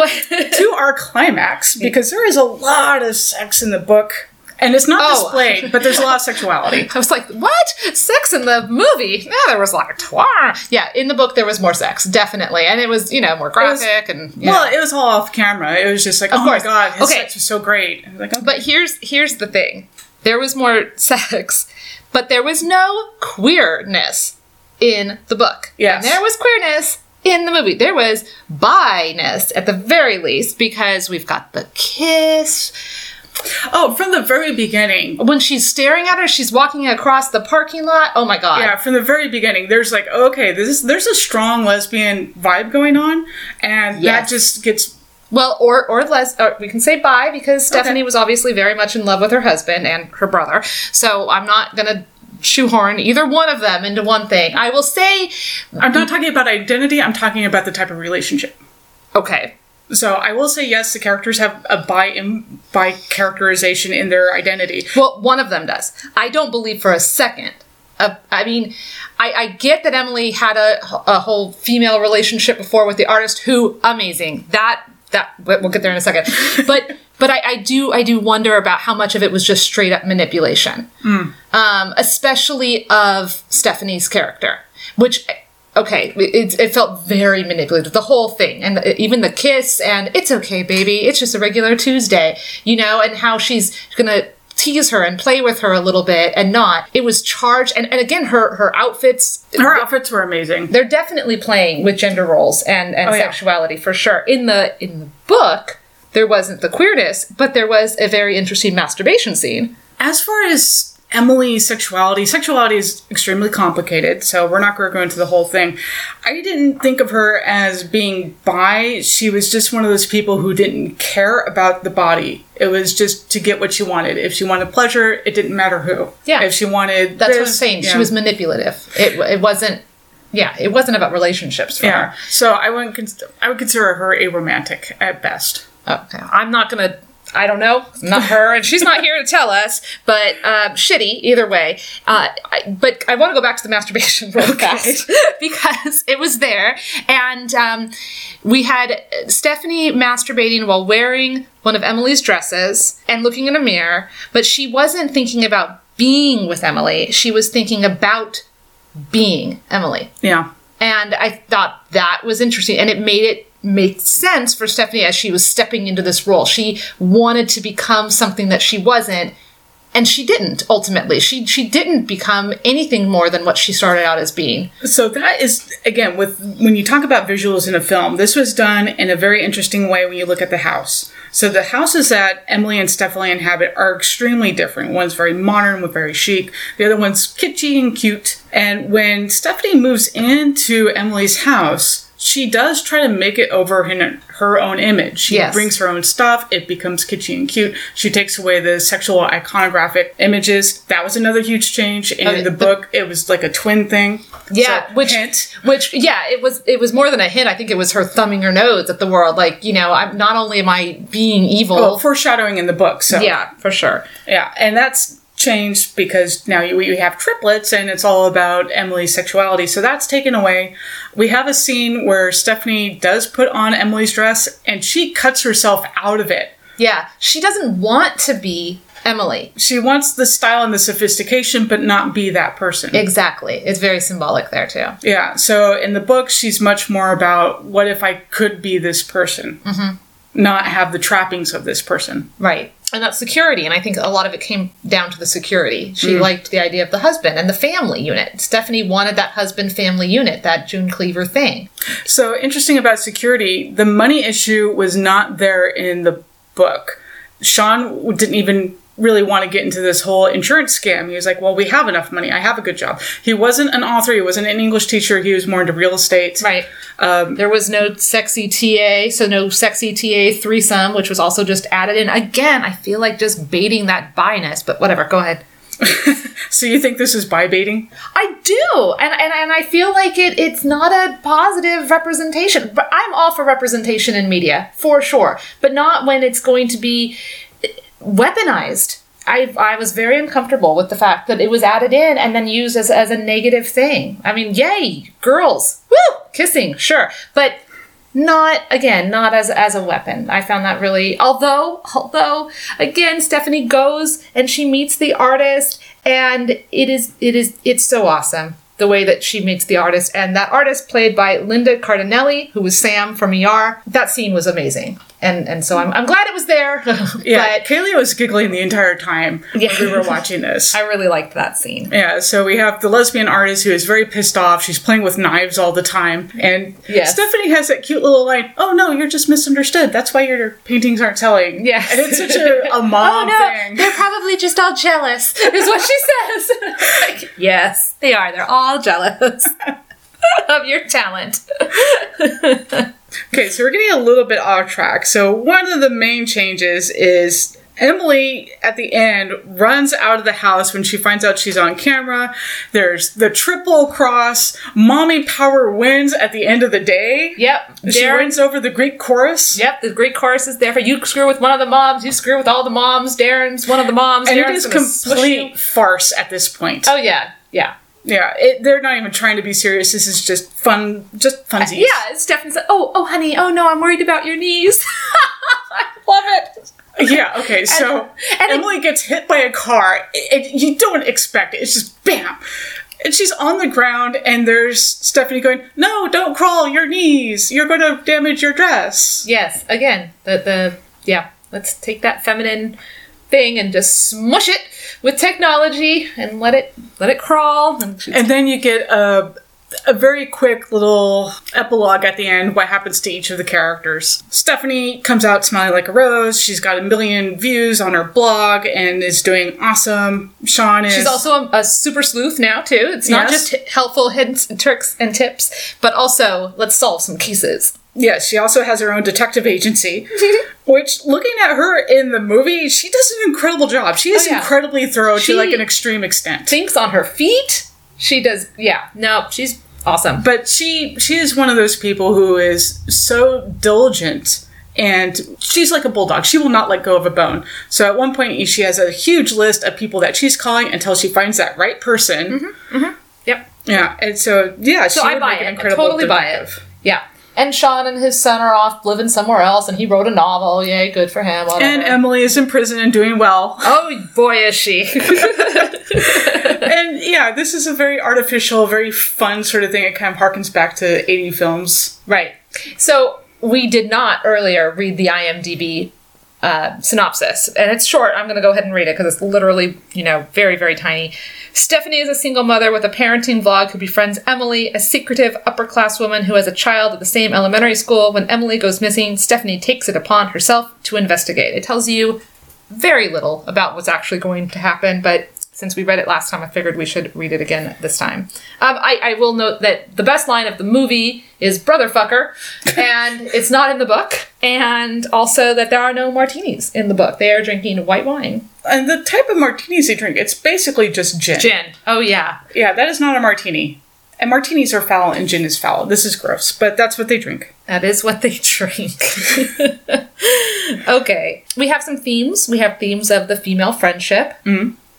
Speaker 2: to our climax, *laughs* because there is a lot of sex in the book, and it's not
Speaker 1: Oh.
Speaker 2: displayed, but there's a lot of sexuality. *laughs*
Speaker 1: I was like, what? Sex in the movie? No, there was like twar. Yeah, in the book there was more sex, definitely. And it was, you know, more graphic and
Speaker 2: Well,
Speaker 1: know.
Speaker 2: it was all off camera. It was just like, oh
Speaker 1: course.
Speaker 2: my god, his
Speaker 1: Okay.
Speaker 2: sex was so great. Was like, okay.
Speaker 1: But here's here's the thing. There was more *laughs* sex, but there was no queerness in the book.
Speaker 2: Yes.
Speaker 1: And there was queerness in the movie. There was bi-ness at the very least because we've got the kiss.
Speaker 2: oh, from the very beginning,
Speaker 1: When she's staring at her, she's walking across the parking lot. Oh my god.
Speaker 2: yeah, from the very beginning, there's like, okay, this is, there's a strong lesbian vibe going on, and
Speaker 1: Yes.
Speaker 2: that just gets
Speaker 1: Well, or or less, or we can say bi because Stephanie was obviously very much in love with her husband and her brother. So I'm not gonna shoehorn either one of them into one thing. I will say,
Speaker 2: I'm not talking about identity. I'm talking about the type of relationship.
Speaker 1: okay,
Speaker 2: So I will say yes, the characters have a bi im- bi characterization in their identity.
Speaker 1: well, one of them does. I don't believe for a second. Uh, I mean, I, I get that Emily had a, a whole female relationship before with the artist, who amazing. That that we'll get there in a second. But but I, I do I do wonder about how much of it was just straight up manipulation, um, especially of Stephanie's character. Which okay, it, it felt very manipulative. The whole thing, and even the kiss, and it's okay, baby. It's just a regular Tuesday, you know, and how she's gonna tease her and play with her a little bit and not. It was charged, and, and again, her her outfits.
Speaker 2: Her outfits were amazing.
Speaker 1: They're definitely playing with gender roles and, and
Speaker 2: Oh, yeah.
Speaker 1: sexuality for sure. In the in the book, there wasn't the queerness, but there was a very interesting masturbation scene.
Speaker 2: As far as Emily's sexuality, sexuality is extremely complicated, so we're not going to go into the whole thing. I didn't think of her as being bi. She was just one of those people who didn't care about the body. It was just to get what she wanted. If she wanted pleasure, it didn't matter who.
Speaker 1: Yeah.
Speaker 2: If she wanted
Speaker 1: That's what I'm saying.
Speaker 2: yeah.
Speaker 1: She was manipulative. It it wasn't. Yeah, it wasn't about relationships for
Speaker 2: Yeah.
Speaker 1: her.
Speaker 2: So I wouldn't. Cons- I would consider her aromantic at best.
Speaker 1: Okay, I'm not gonna. I don't know. Not her, and she's not here to tell us. But uh, shitty either way. Uh, I, but I want to go back to the masturbation real fast *laughs* because it was there, and um, we had Stephanie masturbating while wearing one of Emily's dresses and looking in a mirror. But she wasn't thinking about being with Emily. She was thinking about being Emily.
Speaker 2: Yeah.
Speaker 1: And I thought that was interesting. And it made it make sense for Stephanie as she was stepping into this role. She wanted to become something that she wasn't. And she didn't ultimately. She she didn't become anything more than what she started out as being.
Speaker 2: So that is again with when you talk about visuals in a film, this was done in a very interesting way when you look at the house. So the houses that Emily and Stephanie inhabit are extremely different. One's very modern with very chic. The other one's kitschy and cute. And when Stephanie moves into Emily's house, she does try to make it over in her own image. She
Speaker 1: Yes.
Speaker 2: brings her own stuff. It becomes kitschy and cute. She takes away the sexual iconographic images. That was another huge change. In
Speaker 1: Okay,
Speaker 2: the book, it was like a twin thing.
Speaker 1: Yeah,
Speaker 2: So,
Speaker 1: which
Speaker 2: hint.
Speaker 1: which yeah, it was it was more than a hint. I think it was her thumbing her nose at the world. Like you know, I'm not only am I being evil.
Speaker 2: well, foreshadowing in the book. So
Speaker 1: yeah, for sure.
Speaker 2: yeah, and that's changed because now you, you have triplets, and it's all about Emily's sexuality. So that's taken away. We have a scene where Stephanie does put on Emily's dress, and she cuts herself out of it.
Speaker 1: Yeah, she doesn't want to be Emily.
Speaker 2: She wants the style and the sophistication, but not be that person.
Speaker 1: Exactly. It's very symbolic there too.
Speaker 2: yeah. So in the book, she's much more about what if I could be this person, mm-hmm. Not have the trappings of this person.
Speaker 1: Right. And that's security. And I think a lot of it came down to the security. She mm. liked the idea of the husband and the family unit. Stephanie wanted that husband family unit, that June Cleaver thing.
Speaker 2: So interesting about security, the money issue was not there in the book. Sean didn't even really want to get into this whole insurance scam. He was like, "Well, we have enough money. I have a good job." He wasn't an author. He wasn't an English teacher. He was more into real estate.
Speaker 1: Right.
Speaker 2: Um,
Speaker 1: There was no sexy TA, so no sexy TA threesome, which was also just added in. Again, I feel like just baiting that biness, but whatever. Go ahead. *laughs*
Speaker 2: So you think this is bi baiting?
Speaker 1: I do, and and, and I feel like it. It's not a positive representation. But I'm all for representation in media for sure, but not when it's going to be weaponized. I, I was very uncomfortable with the fact that it was added in and then used as, as a negative thing. I mean, yay, girls, woo, kissing, sure, but not again, not as as a weapon. I found that really. Although, although again, Stephanie goes and she meets the artist, and it is it is it's so awesome the way that she meets the artist, and that artist played by Linda Cardellini, who was Sam from ER. That scene was amazing, and and so I'm I'm glad it was there. *laughs*
Speaker 2: Yeah,
Speaker 1: but
Speaker 2: Kaylee was giggling the entire time
Speaker 1: Yeah.
Speaker 2: we were watching this. *laughs*
Speaker 1: I really liked that scene.
Speaker 2: Yeah, so we have the lesbian artist who is very pissed off. She's playing with knives all the time. And
Speaker 1: Yes.
Speaker 2: Stephanie has that cute little line, Oh no, you're just misunderstood. That's why your paintings aren't selling.
Speaker 1: Yeah,
Speaker 2: And it's such a, *laughs* a mom oh, thing.
Speaker 1: Oh, they're probably just all jealous, is what she says. Like, yes, they are. They're all jealous of your talent.
Speaker 2: Okay, so we're getting a little bit off track. So one of the main changes is Emily at the end runs out of the house when she finds out she's on camera. There's the triple cross. Mommy power wins at the end of the day.
Speaker 1: Yep.
Speaker 2: She
Speaker 1: Darren-
Speaker 2: wins over the Greek chorus.
Speaker 1: Yep, the Greek chorus is there for you screw with one of the moms, you screw with all the moms, Darren's one of the moms,
Speaker 2: And it
Speaker 1: Darren's
Speaker 2: is
Speaker 1: smush you.
Speaker 2: complete farce at this point.
Speaker 1: Oh yeah, yeah.
Speaker 2: Yeah, it, they're not even trying to be serious. This is just fun, just funsies.
Speaker 1: Yeah, Stephanie's like, oh, oh, honey, oh no, I'm worried about your knees. *laughs* I love it.
Speaker 2: Yeah, okay, so
Speaker 1: and it-
Speaker 2: Emily gets hit by a car. It, it- you don't expect it. It's just bam. and she's on the ground, and there's Stephanie going, "No, don't crawl. Your knees. You're going to damage your dress."
Speaker 1: Yes, again, the the yeah, let's take that feminine thing and just smush it with technology and let it let it crawl. And
Speaker 2: And then you get a a very quick little epilogue at the end what happens to each of the characters. Stephanie comes out smiling like a rose. She's got a million views on her blog and is doing awesome. Sean is
Speaker 1: She's also a, a super sleuth now too. It's not
Speaker 2: Yes.
Speaker 1: just helpful hints, and tricks, and tips, but also let's solve some cases.
Speaker 2: Yes, she also has her own detective agency, *laughs* which looking at her in the movie, she does an incredible job. She is
Speaker 1: Oh, yeah.
Speaker 2: incredibly thorough
Speaker 1: She-
Speaker 2: to like an extreme extent.
Speaker 1: Thinks on her feet. She does. Yeah. No, she's awesome.
Speaker 2: but she she is one of those people who is so diligent and she's like a bulldog she will not let go of a bone so at one point she has a huge list of people that she's calling until she finds that right person mm-hmm, mm-hmm.
Speaker 1: Yep.
Speaker 2: yeah and so yeah
Speaker 1: So
Speaker 2: she
Speaker 1: I
Speaker 2: would
Speaker 1: buy it. I
Speaker 2: incredible
Speaker 1: totally buy it.
Speaker 2: detective.
Speaker 1: Yeah. And Sean and his son are off living somewhere else, and he wrote a novel. Yay, good for him. Whatever.
Speaker 2: and emily is in prison and doing well
Speaker 1: oh boy, is she! *laughs*
Speaker 2: and yeah this is a very artificial very fun sort of thing it kind of harkens back to 80 films
Speaker 1: right. So we did not earlier read the IMDb uh, synopsis, and it's short. I'm going to go ahead and read it because it's literally, you know, very, very tiny. Stephanie is a single mother with a parenting vlog who befriends Emily, a secretive upper class woman who has a child at the same elementary school. When Emily goes missing, Stephanie takes it upon herself to investigate. It tells you very little about what's actually going to happen, but since we read it last time, I figured we should read it again this time. Um, I, I will note that the best line of the movie is "brother fucker," and *laughs* it's not in the book, and also that there are no martinis in the book. They are drinking white wine,
Speaker 2: and the type of martinis they drink it's basically just gin
Speaker 1: gin. Oh yeah,
Speaker 2: yeah that is not a martini and martinis are foul and gin is foul this is gross but that's what they drink
Speaker 1: that is what they *laughs* drink. *laughs* okay, we have some themes. We have themes of the female friendship.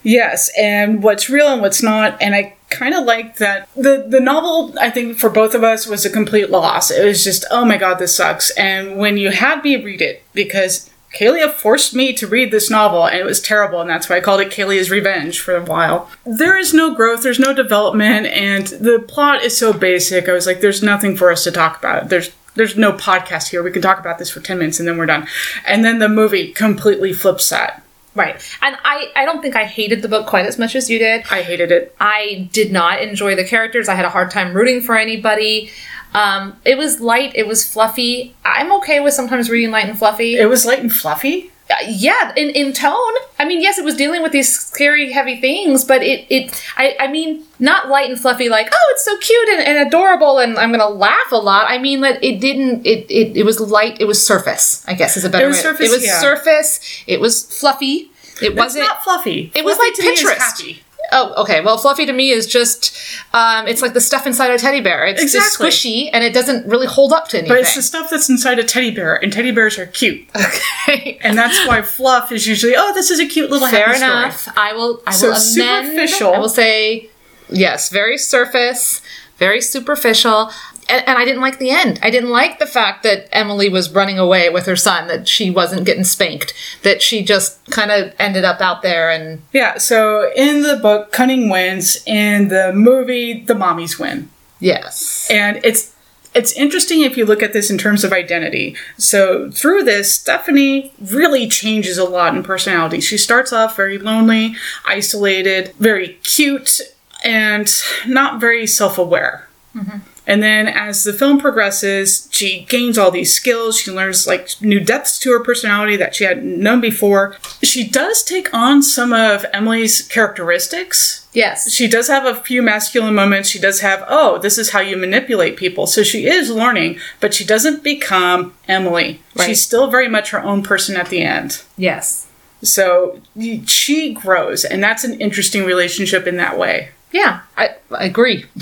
Speaker 2: Yes, and what's real and what's not, and I kind of like that the the novel. I think for both of us was a complete loss. It was just, oh my god, this sucks. And when you had me read it, because Kalia forced me to read this novel, and it was terrible, and that's why I called it Kalia's Revenge for a while. There is no growth, there's no development, and the plot is so basic. I was like, there's nothing for us to talk about. There's there's no podcast here. We can talk about this for 10 minutes and then we're done. And then the movie completely flips that.
Speaker 1: Right, and I I don't think I hated the book quite as much as you did.
Speaker 2: I hated it.
Speaker 1: I did not enjoy the characters. I had a hard time rooting for anybody. Um, it was light. It was fluffy. I'm okay with sometimes reading light and fluffy.
Speaker 2: It was light and fluffy.
Speaker 1: Yeah, in, in tone. I mean, yes, it was dealing with these scary, heavy things, but it, it I, I mean, not light and fluffy like, oh, it's so cute and, and adorable and I'm gonna laugh a lot. I mean that it didn't it, it it was light, it was surface, I guess is a better
Speaker 2: It was
Speaker 1: way.
Speaker 2: surface,
Speaker 1: it was
Speaker 2: yeah.
Speaker 1: surface, it was fluffy. It wasn't
Speaker 2: not fluffy.
Speaker 1: it was like
Speaker 2: to
Speaker 1: Pinterest. Oh, okay. Well, fluffy to me is just, um, it's like the stuff inside a teddy bear. It's
Speaker 2: Exactly.
Speaker 1: just squishy and it doesn't really hold up to anything.
Speaker 2: But it's the stuff that's inside a teddy bear, and teddy bears are cute.
Speaker 1: okay. *laughs*
Speaker 2: And that's why fluff is usually, oh, this is a cute little
Speaker 1: Fair
Speaker 2: happy story.
Speaker 1: enough. I will. I
Speaker 2: So
Speaker 1: will amend.
Speaker 2: superficial.
Speaker 1: I will say, yes, very surface, very superficial. And, and I didn't like the end. I didn't like the fact that Emily was running away with her son, that she wasn't getting spanked, that she just kind of ended up out there and
Speaker 2: Yeah, so in the book, Cunning wins. In the movie, the mommies win.
Speaker 1: yes,
Speaker 2: And it's it's interesting if you look at this in terms of identity. So through this, Stephanie really changes a lot in personality. She starts off very lonely, isolated, very cute, and not very self-aware. Mm-hmm. And then as the film progresses, she gains all these skills. She learns like new depths to her personality that she hadn't known before. She does take on some of Emily's characteristics
Speaker 1: yes,
Speaker 2: she does have a few masculine moments. She does have, oh, this is how you manipulate people. So she is learning, but she doesn't become Emily.
Speaker 1: Right.
Speaker 2: She's still very much her own person at the end.
Speaker 1: yes,
Speaker 2: So she grows, and that's an interesting relationship in that way.
Speaker 1: Yeah. I, I agree. *laughs*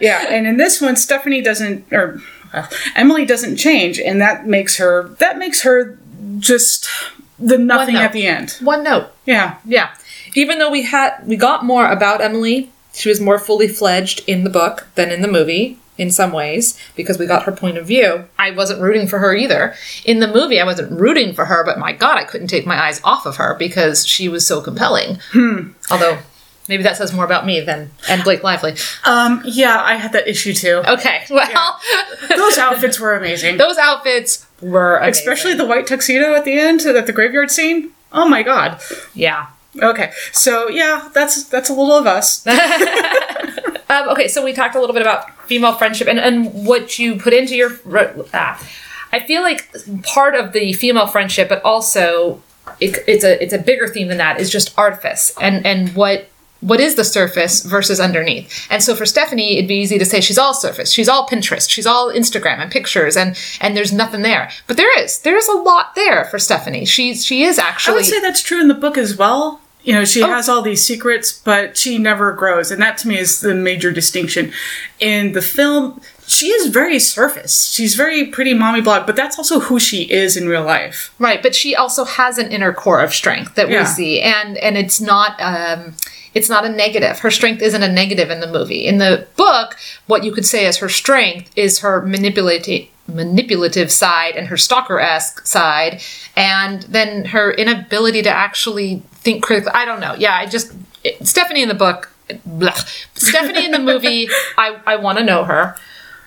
Speaker 2: Yeah, and in this one, Stephanie doesn't, or uh, Emily doesn't change, and that makes her that makes her just the nothing at the end.
Speaker 1: One note.
Speaker 2: Yeah,
Speaker 1: Yeah. Even though we had we got more about Emily, she was more fully fledged in the book than in the movie in some ways because we got her point of view. I wasn't rooting for her either. In the movie I wasn't rooting for her, but my god, I couldn't take my eyes off of her because she was so compelling. Although maybe that says more about me than and Blake Lively.
Speaker 2: Um, yeah, I had that issue too.
Speaker 1: Okay, well, *laughs*
Speaker 2: Those outfits were amazing.
Speaker 1: those outfits were amazing.
Speaker 2: Especially the white tuxedo at the end, at the graveyard scene. Oh my god.
Speaker 1: yeah.
Speaker 2: Okay, so yeah, that's that's a little of us. *laughs* *laughs*
Speaker 1: Um, okay, so we talked a little bit about female friendship and, and what you put into your. Ah, I feel like part of the female friendship, but also it, it's a it's a bigger theme than that. Is just artifice and and what what is the surface versus underneath. And so for Stephanie, it'd be easy to say she's all surface, she's all Pinterest, she's all Instagram and pictures, and and there's nothing there. But there is there is a lot there for Stephanie. She's she is actually.
Speaker 2: I would say that's true in the book as well. You know, she has all these secrets, but she never grows, and that to me is the major distinction. In the film, she is very surface. She's very pretty mommy blog, but that's also who she is in real life.
Speaker 1: Right, but she also has an inner core of strength that
Speaker 2: Yeah.
Speaker 1: we see, and and it's not um, it's not a negative. Her strength isn't a negative in the movie. In the book, what you could say is her strength is her manipulative manipulative side and her stalker esque side, and then her inability to actually think critically. I don't know. Yeah, I just it- Stephanie in the book. blech. Stephanie in the movie, *laughs* I, I want to know her.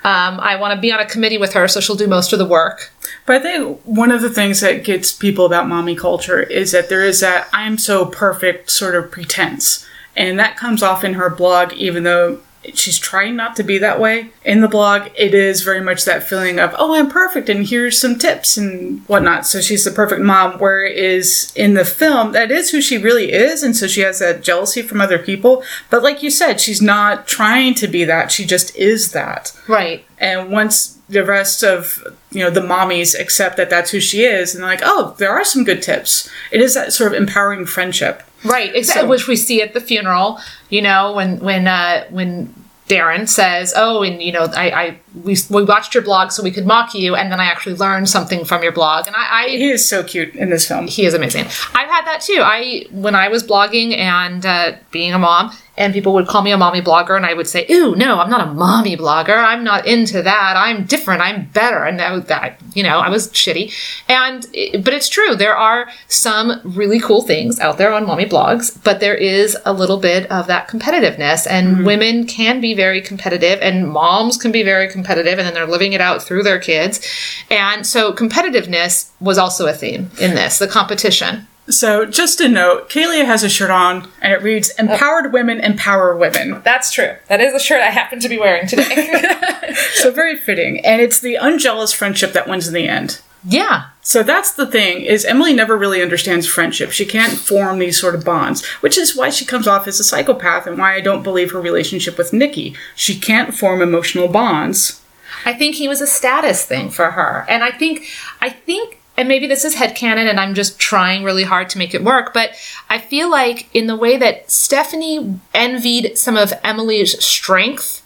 Speaker 1: Um, I want to be on a committee with her, so she'll do most of the work.
Speaker 2: But I think one of the things that gets people about mommy culture is that there is that I'm so perfect sort of pretense. And that comes off in her blog, even though she's trying not to be that way. In the blog, it is very much that feeling of, oh, I'm perfect, and here's some tips and whatnot. So she's the perfect mom. Whereas in the film, that is who she really is. And so she has that jealousy from other people. But like you said, she's not trying to be that. She just is that.
Speaker 1: Right.
Speaker 2: And once the rest of you know the mommies accept that that's who she is, and they're like, oh, there are some good tips. It is that sort of empowering friendship.
Speaker 1: Right, exactly. Which we see at the funeral. You know, when when uh, when Darren says, "Oh, and you know, I, I we we watched your blog so we could mock you, and then I actually learned something from your blog." And I, I
Speaker 2: He is so cute in this film.
Speaker 1: he is amazing. I've had that too. I when I was blogging and uh, being a mom, and people would call me a mommy blogger, and I would say, "Ooh, no, I'm not a mommy blogger. I'm not into that. I'm different. I'm better." And that, that you know, I was shitty. And eh, but it's true. There are some really cool things out there on mommy blogs, but there is a little bit of that competitiveness, and mm-hmm. women can be very competitive, and moms can be very competitive, and then they're living it out through their kids. And so competitiveness was also a theme in this, the competition.
Speaker 2: So just a note, Kalia has a shirt on, and it reads "Empowered women empower women."
Speaker 1: That's true. That is a shirt I happen to be wearing today. *laughs*
Speaker 2: So very fitting, and it's the unjealous friendship that wins in the end.
Speaker 1: yeah.
Speaker 2: So that's the thing is Emily never really understands friendship. She can't form these sort of bonds, which is why she comes off as a psychopath and why I don't believe her relationship with Nikki. She can't form emotional bonds.
Speaker 1: I think he was a status thing for her. And I think I think and maybe this is headcanon and I'm just trying really hard to make it work, but I feel like in the way that Stephanie envied some of Emily's strength,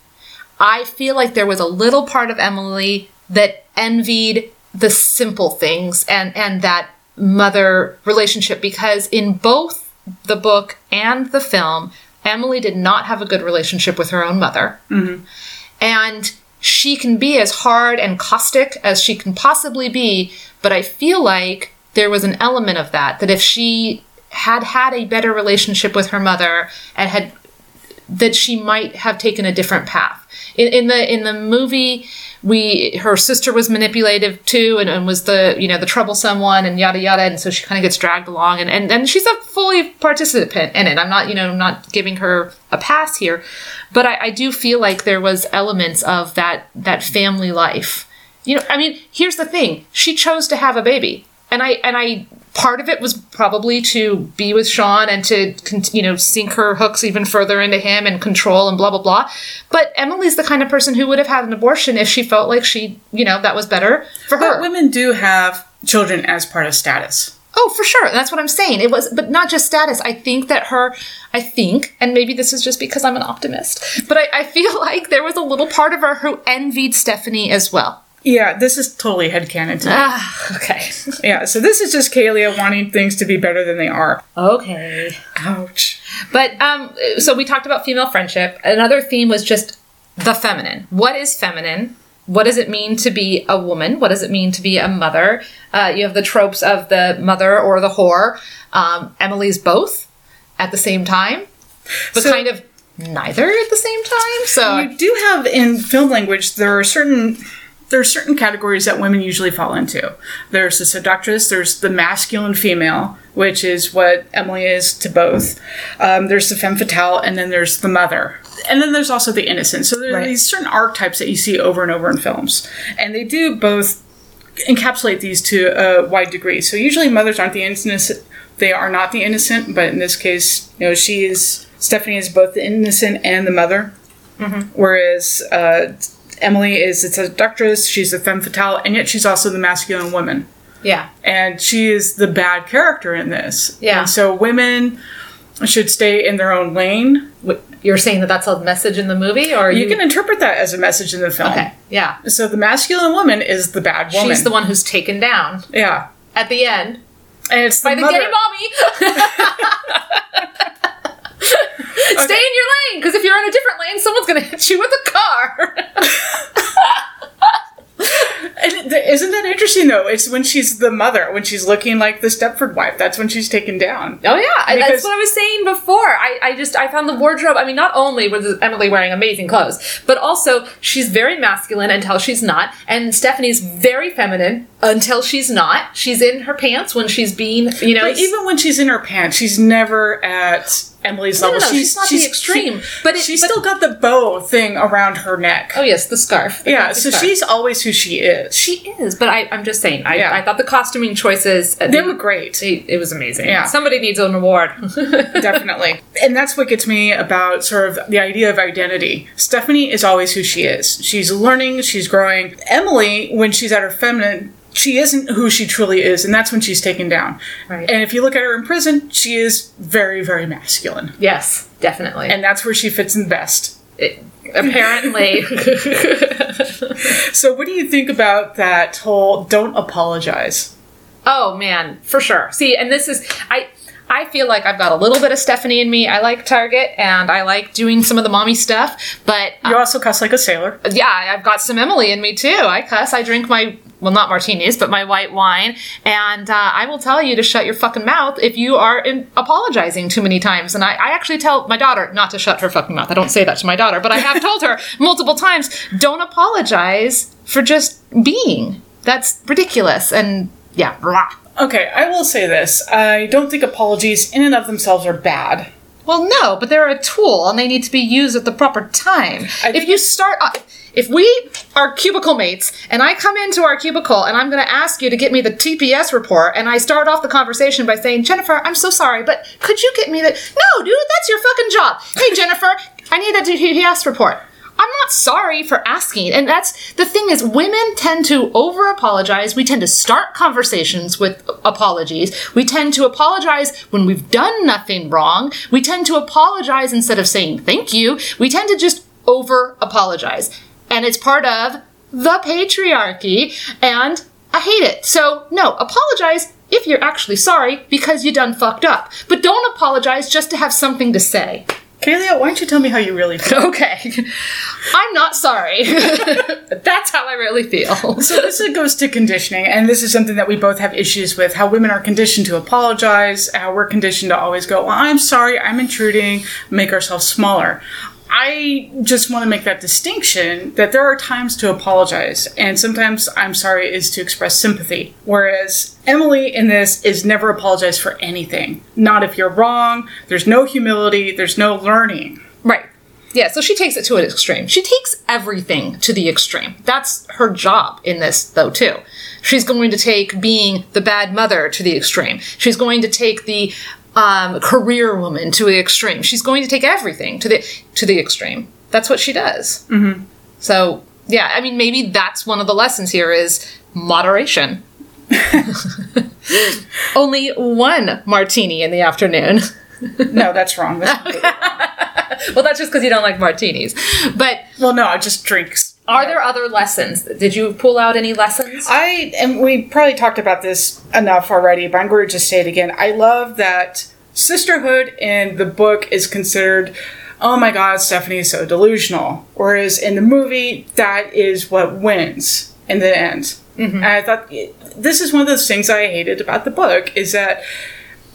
Speaker 1: I feel like there was a little part of Emily that envied the simple things and and that mother relationship because in both the book and the film, Emily did not have a good relationship with her own mother. Mm-hmm. And she can be as hard and caustic as she can possibly be, but I feel like there was an element of that that if she had had a better relationship with her mother and had that she might have taken a different path. In, in the in the movie, we her sister was manipulative too, and, and was the you know the troublesome one, and yada yada, and so she kind of gets dragged along, and, and and she's a fully participant in it. I'm not you know I'm not giving her a pass here, but I, I do feel like there was elements of that that family life. You know, I mean, here's the thing: she chose to have a baby, and I and I part of it was probably to be with Sean and to you know sink her hooks even further into him and control and blah blah blah. But Emily's the kind of person who would have had an abortion if she felt like she you know that was better for
Speaker 2: But
Speaker 1: her.
Speaker 2: women do have children as part of status.
Speaker 1: Oh, for sure. That's what I'm saying. It was, but not just status. I think that her, I think, and maybe this is just because I'm an optimist, but I, I feel *laughs* like there was a little part of her who envied Stephanie as well.
Speaker 2: Yeah, this is totally headcanon to me.
Speaker 1: Ah, okay. *laughs*
Speaker 2: Yeah, so this is just Kalia wanting things to be better than they are.
Speaker 1: Okay.
Speaker 2: Ouch.
Speaker 1: But um, so we talked about female friendship. Another theme was just the feminine. What is feminine? What does it mean to be a woman? What does it mean to be a mother? Uh, you have the tropes of the mother or the whore. Um, Emily's both at the same time. but
Speaker 2: So-
Speaker 1: kind of neither at the same time. So
Speaker 2: You do have in film language there are certain there are certain categories that women usually fall into. There's the seductress, there's the masculine female, which is what Emily is to both. Um, there's the femme fatale, and then there's the mother. And then there's also the innocent. So there are
Speaker 1: Right.
Speaker 2: these certain archetypes that you see over and over in films. And they do both encapsulate these to a wide degree. So usually mothers aren't the innocent, they are not the innocent, but in this case, you know, she is, Stephanie is both the innocent and the mother. Whereas uh, Emily is a seductress, she's a femme fatale, and yet she's also the masculine woman.
Speaker 1: yeah,
Speaker 2: And she is the bad character in this.
Speaker 1: Yeah.
Speaker 2: And so women should stay in their own lane.
Speaker 1: You're saying that that's a message in the movie, or
Speaker 2: You can interpret that as a message in the film.
Speaker 1: okay, yeah.
Speaker 2: So the masculine woman is the bad woman.
Speaker 1: She's the one who's taken down
Speaker 2: Yeah.
Speaker 1: at the end
Speaker 2: And it's the
Speaker 1: by the
Speaker 2: mother.
Speaker 1: gay mommy. *laughs* *laughs* Stay in your lane, because if you're in a different lane, someone's gonna hit you with a car. *laughs*
Speaker 2: Isn't that interesting though? It's when she's the mother, when she's looking like the Stepford wife. That's when she's taken down.
Speaker 1: Oh yeah,
Speaker 2: Because-
Speaker 1: that's what I was saying before. I, I just I found the wardrobe. I mean, not only was Emily wearing amazing clothes, but also she's very masculine until she's not, and Stephanie's very feminine until she's not. She's in her pants when she's being, you know,
Speaker 2: But even when she's in her pants, she's never at Emily's
Speaker 1: No, no,
Speaker 2: level.
Speaker 1: no, she's not the extreme,
Speaker 2: she-
Speaker 1: but it-
Speaker 2: she's
Speaker 1: but-
Speaker 2: still got the bow thing around her neck.
Speaker 1: oh yes, the scarf. the
Speaker 2: yeah, so
Speaker 1: scarf.
Speaker 2: she's always who she is.
Speaker 1: she is. But I, I'm just saying, I,
Speaker 2: Yeah.
Speaker 1: I thought the costuming choices uh,
Speaker 2: they were great.
Speaker 1: They, it was amazing.
Speaker 2: Yeah.
Speaker 1: somebody needs an award. *laughs*
Speaker 2: Definitely. And that's what gets me about sort of the idea of identity. Stephanie is always who she is. She's learning, she's growing. Emily, when she's at her feminine, she isn't who she truly is, and that's when she's taken down.
Speaker 1: Right.
Speaker 2: And if you look at her in prison, she is very, very masculine.
Speaker 1: yes, definitely.
Speaker 2: And that's where she fits in best.
Speaker 1: It- apparently, *laughs*
Speaker 2: So, what do you think about that whole don't apologize?
Speaker 1: Oh man, for sure. See, and this is I I feel like I've got a little bit of Stephanie in me. I like Target and I like doing some of the mommy stuff, but uh,
Speaker 2: You also cuss like a sailor.
Speaker 1: yeah, I've got some Emily in me too. I cuss. I drink my well, not martinis, but my white wine, and uh, I will tell you to shut your fucking mouth if you are in, apologizing too many times. And I, I actually tell my daughter not to shut her fucking mouth. I don't say that to my daughter, but I have told her *laughs* multiple times, don't apologize for just being. That's ridiculous. And yeah, blah.
Speaker 2: Okay, I will say this. I don't think apologies in and of themselves are bad.
Speaker 1: Well, no, but they're a tool and they need to be used at the proper time. If you start, uh, if we are cubicle mates and I come into our cubicle and I'm going to ask you to get me the TPS report and I start off the conversation by saying, Jennifer, I'm so sorry, but could you get me the. No, dude, that's your fucking job. Hey, Jennifer, I need that TPS report. I'm not sorry for asking. And that's the thing is women tend to over apologize. We tend to start conversations with apologies. We tend to apologize when we've done nothing wrong. We tend to apologize instead of saying thank you. We tend to just over apologize. And it's part of the patriarchy and I hate it. So no, apologize if you're actually sorry because you done fucked up. But don't apologize just to have something to say.
Speaker 2: Kalia, why don't you tell me how you really feel? *laughs*
Speaker 1: Okay. I'm not sorry. *laughs* That's how I really feel.
Speaker 2: So this goes to conditioning, and this is something that we both have issues with. How women are conditioned to apologize, how we're conditioned to always go, "Well, I'm sorry, I'm intruding," make ourselves smaller. I just want to make that distinction that there are times to apologize, and sometimes I'm sorry is to express sympathy. Whereas Emily in this is never apologize for anything. Not if you're wrong. There's no humility. There's no learning.
Speaker 1: Right. Yeah, so she takes it to an extreme. She takes everything to the extreme. That's her job in this, though, too. She's going to take being the bad mother to the extreme. She's going to take the um, career woman to the extreme. She's going to take everything to the to the extreme. That's what she does. Mm-hmm. So yeah, I mean, maybe that's one of the lessons here is moderation. *laughs* Only one martini in the afternoon.
Speaker 2: No, that's wrong. That's- *laughs*
Speaker 1: well, that's just because you don't like martinis. But
Speaker 2: well, no, I just drink
Speaker 1: are there other lessons? Did you pull out any lessons?
Speaker 2: I and we probably talked about this enough already, but I'm going to just say it again. I love that sisterhood in the book is considered, oh my god, Stephanie is so delusional. Whereas in the movie, that is what wins in the end. Mm-hmm. And I thought this is one of those things I hated about the book is that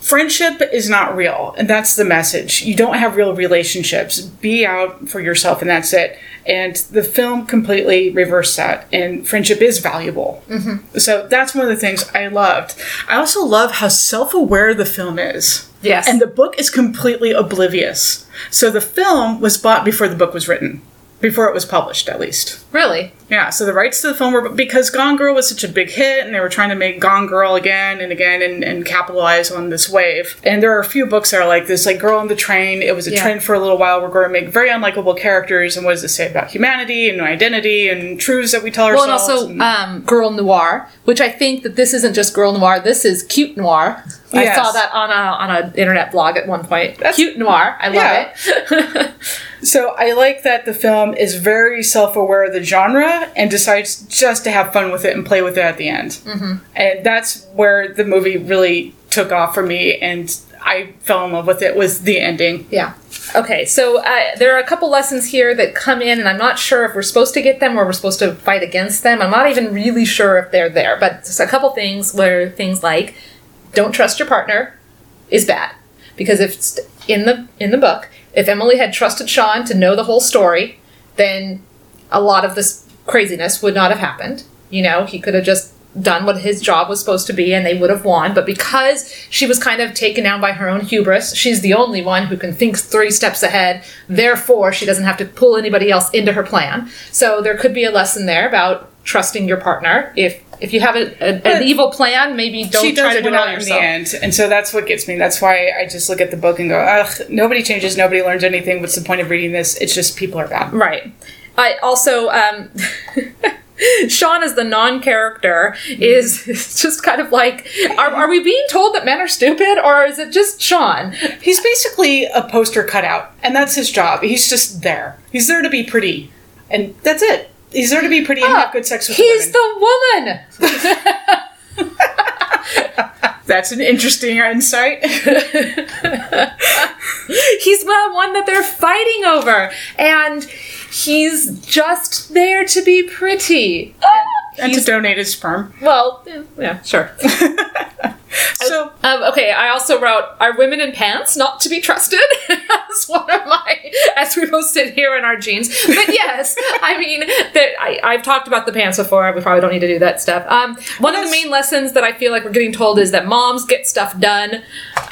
Speaker 2: friendship is not real and that's the message. You don't have real relationships. Be out for yourself and that's it. And the film completely reversed that and friendship is valuable. Mm-hmm. so that's one of the things i loved. I also love how self-aware the film is.
Speaker 1: Yes.
Speaker 2: and the book is completely oblivious. So the film was bought before the book was written before it was published at least
Speaker 1: Really?
Speaker 2: yeah, so the rights to the film were because Gone Girl was such a big hit, and they were trying to make Gone Girl again and again and, and capitalize on this wave. And there are a few books that are like this, like Girl on the Train. It was a
Speaker 1: Yeah.
Speaker 2: trend for a little while. We're going to make very unlikable characters, and what does it say about humanity and identity and truths that we tell
Speaker 1: Well, and
Speaker 2: ourselves?
Speaker 1: also um, girl noir, which I think that this isn't just girl noir. This is cute noir. I saw that on a on an internet blog at one point. cute noir. I love
Speaker 2: Yeah.
Speaker 1: it. *laughs*
Speaker 2: So I like that the film is very self-aware of the genre and decides just to have fun with it and play with it at the end. Mm-hmm. And that's where the movie really took off for me, and I fell in love with it. Was the ending?
Speaker 1: Yeah. Okay, so uh, there are a couple lessons here that come in, and I'm not sure if we're supposed to get them or we're supposed to fight against them. I'm not even really sure if they're there, but a couple things where things like don't trust your partner is bad because if it's in the in the book, if Emily had trusted Sean to know the whole story, then a lot of this craziness would not have happened. You know, he could have just done what his job was supposed to be and they would have won. But because she was kind of taken down by her own hubris, she's the only one who can think three steps ahead. Therefore, she doesn't have to pull anybody else into her plan. So there could be a lesson there about trusting your partner. If if you have a, a, an evil plan, maybe don't
Speaker 2: she
Speaker 1: try to do it all
Speaker 2: out in the end, and so that's what gets me. That's why I just look at the book and go, "Ugh, nobody changes, nobody learns anything. What's the point of reading this? It's just people are bad."
Speaker 1: Right. I also um *laughs* Sean as the non-character is *laughs* is just kind of like are, are we being told that men are stupid or is it just Sean?
Speaker 2: He's basically a poster cutout, and that's his job. He's just there. He's there to be pretty, and that's it. He's there to be pretty and ah, have good sex with
Speaker 1: He's
Speaker 2: women.
Speaker 1: the woman. *laughs*
Speaker 2: that's an interesting insight. *laughs*
Speaker 1: He's the one that they're fighting over and he's just there to be pretty.
Speaker 2: and to donate his sperm.
Speaker 1: Well, yeah sure. *laughs*
Speaker 2: So
Speaker 1: Um, okay, I also wrote, "Are women in pants not to be trusted?" *laughs* as one of my, as we both sit here in our jeans. But yes, I mean, that I, I've talked about the pants before. We probably don't need to do that stuff. Um, one of the main lessons that I feel like we're getting told is that moms get stuff done.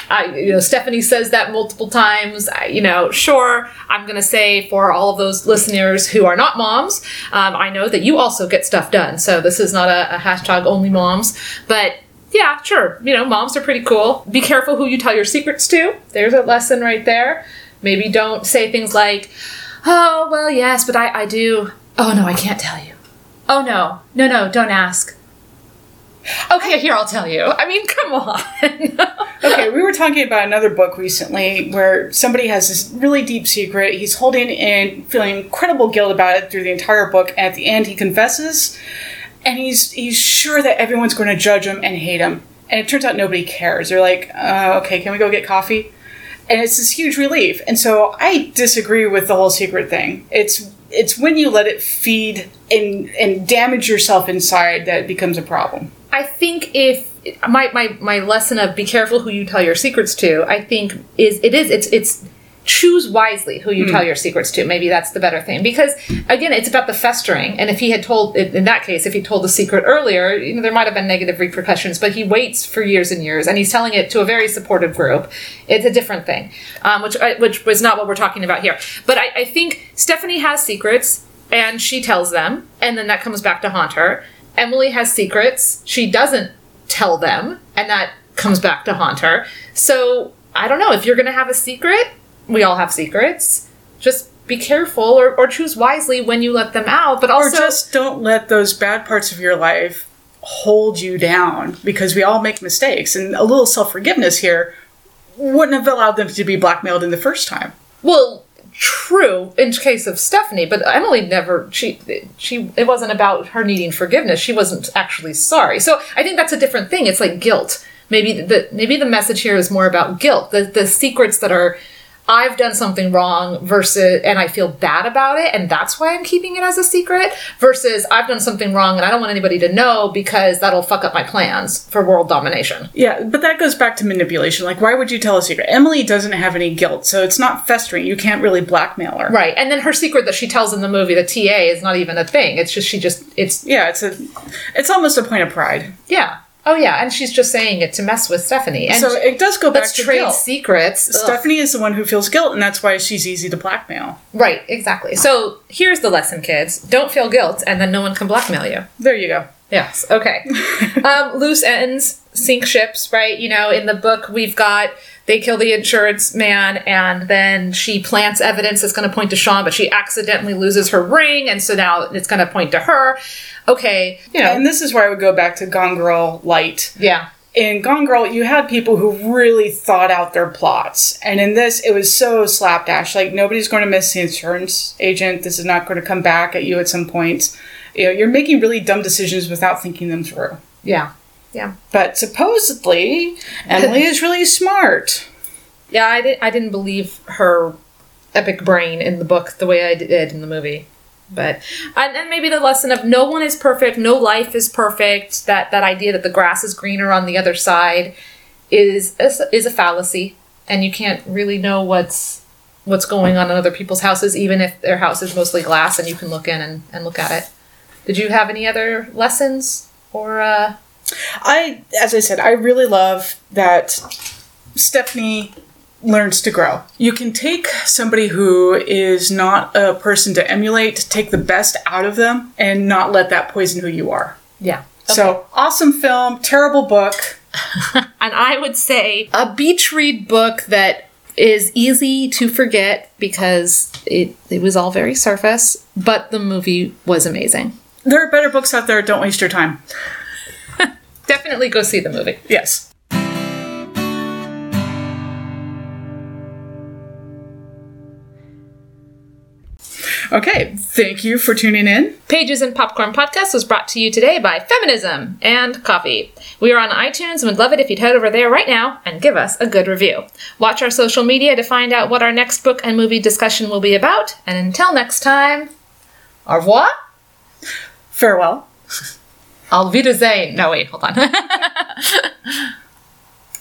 Speaker 1: I, you know, Stephanie says that multiple times. I, you know, sure, I'm going to say for all of those listeners who are not moms, um, I know that you also get stuff done. So this is not a, a hashtag only moms, but yeah, sure. You know, moms are pretty cool. Be careful who you tell your secrets to. There's a lesson right there. Maybe don't say things like, oh, well, yes, but I, I do. Oh, no, I can't tell you. Oh, no. No, no, don't ask. Okay, here, I'll tell you. I mean, come on. *laughs*
Speaker 2: okay, we were talking about another book recently where somebody has this really deep secret. He's holding and feeling incredible guilt about it through the entire book. At the end, he confesses, and he's he's sure that everyone's going to judge him and hate him. And it turns out nobody cares. They're like, uh, okay, can we go get coffee? And it's this huge relief. And so I disagree with the whole secret thing. It's it's when you let it feed and and damage yourself inside that it becomes a problem.
Speaker 1: I think if my, my my lesson of be careful who you tell your secrets to, I think is it is it's it's choose wisely who you tell your secrets to. Maybe that's the better thing because again, it's about the festering. And if he had told in in that case, if he told the secret earlier, you know, there might have been negative repercussions. But he waits for years and years, and he's telling it to a very supportive group. It's a different thing, um, which which was not what we're talking about here. But I, I think Stephanie has secrets and she tells them, and then that comes back to haunt her. Emily has secrets. She doesn't tell them, and that comes back to haunt her. So I don't know if you're going to have a secret. We all have secrets. Just be careful or, or choose wisely when you let them out. But
Speaker 2: Or
Speaker 1: also,
Speaker 2: just don't let those bad parts of your life hold you down because we all make mistakes. And a little self forgiveness here wouldn't have allowed them to be blackmailed in the first time.
Speaker 1: well, true in case of Stephanie, but Emily never. She she. It wasn't about her needing forgiveness. She wasn't actually sorry. So I think that's a different thing. It's like guilt. Maybe the maybe the message here is more about guilt. The the secrets that are I've done something wrong versus, and I feel bad about it, and that's why I'm keeping it as a secret, versus I've done something wrong and I don't want anybody to know because that'll fuck up my plans for world domination.
Speaker 2: Yeah, but that goes back to manipulation. Like, why would you tell a secret? Emily doesn't have any guilt, so it's not festering. You can't really blackmail her.
Speaker 1: Right. And then her secret that she tells in the movie, the TA, is not even a thing. It's just, she just, it's,
Speaker 2: Yeah, it's a, it's almost a point of pride.
Speaker 1: yeah. Oh, yeah. And she's just saying it to mess with Stephanie. And
Speaker 2: So it does go back to
Speaker 1: trade
Speaker 2: guilt.
Speaker 1: secrets. Ugh.
Speaker 2: Stephanie is the one who feels guilt, and that's why she's easy to blackmail.
Speaker 1: Right, exactly. So here's the lesson, kids. Don't feel guilt, and then no one can blackmail you.
Speaker 2: There you go.
Speaker 1: Yes. Okay. *laughs* um, loose ends sink ships, right? You know, in the book we've got they kill the insurance man, and then she plants evidence that's going to point to Sean, but she accidentally loses her ring, and so now it's going to point to her. Okay, you know,
Speaker 2: And this is where I would go back to Gone Girl Light.
Speaker 1: yeah,
Speaker 2: In Gone Girl, you had people who really thought out their plots. And in this, it was so slapdash. Like, nobody's going to miss the insurance agent. This is not going to come back at you at some point. You know, you're making really dumb decisions without thinking them through.
Speaker 1: yeah, yeah,
Speaker 2: But supposedly, Emily is really smart.
Speaker 1: yeah. I didn't, I didn't believe her epic brain in the book the way I did in the movie. But and, and maybe the lesson of no one is perfect, no life is perfect. That that idea that the grass is greener on the other side is is a fallacy, and you can't really know what's what's going on in other people's houses, even if their house is mostly glass and you can look in and, and look at it. Did you have any other lessons or uh,
Speaker 2: I, as I said, I really love that Stephanie learns to grow. You can take somebody who is not a person to emulate, take the best out of them, and not let that poison who you are.
Speaker 1: yeah?
Speaker 2: So, awesome film, terrible book. *laughs*
Speaker 1: And I would say a beach read book that is easy to forget because it, it was all very surface, but the movie was amazing.
Speaker 2: There are better books out there, don't waste your time.
Speaker 1: Definitely go see the movie.
Speaker 2: Yes. Okay, thank you for tuning in.
Speaker 1: Pages and Popcorn Podcast was brought to you today by Feminism and Coffee. We are on iTunes and would love it if you'd head over there right now and give us a good review. Watch our social media to find out what our next book and movie discussion will be about. And until next time, au revoir.
Speaker 2: Farewell. *laughs*
Speaker 1: Auf Wiedersehen. No, wait, hold on. *laughs*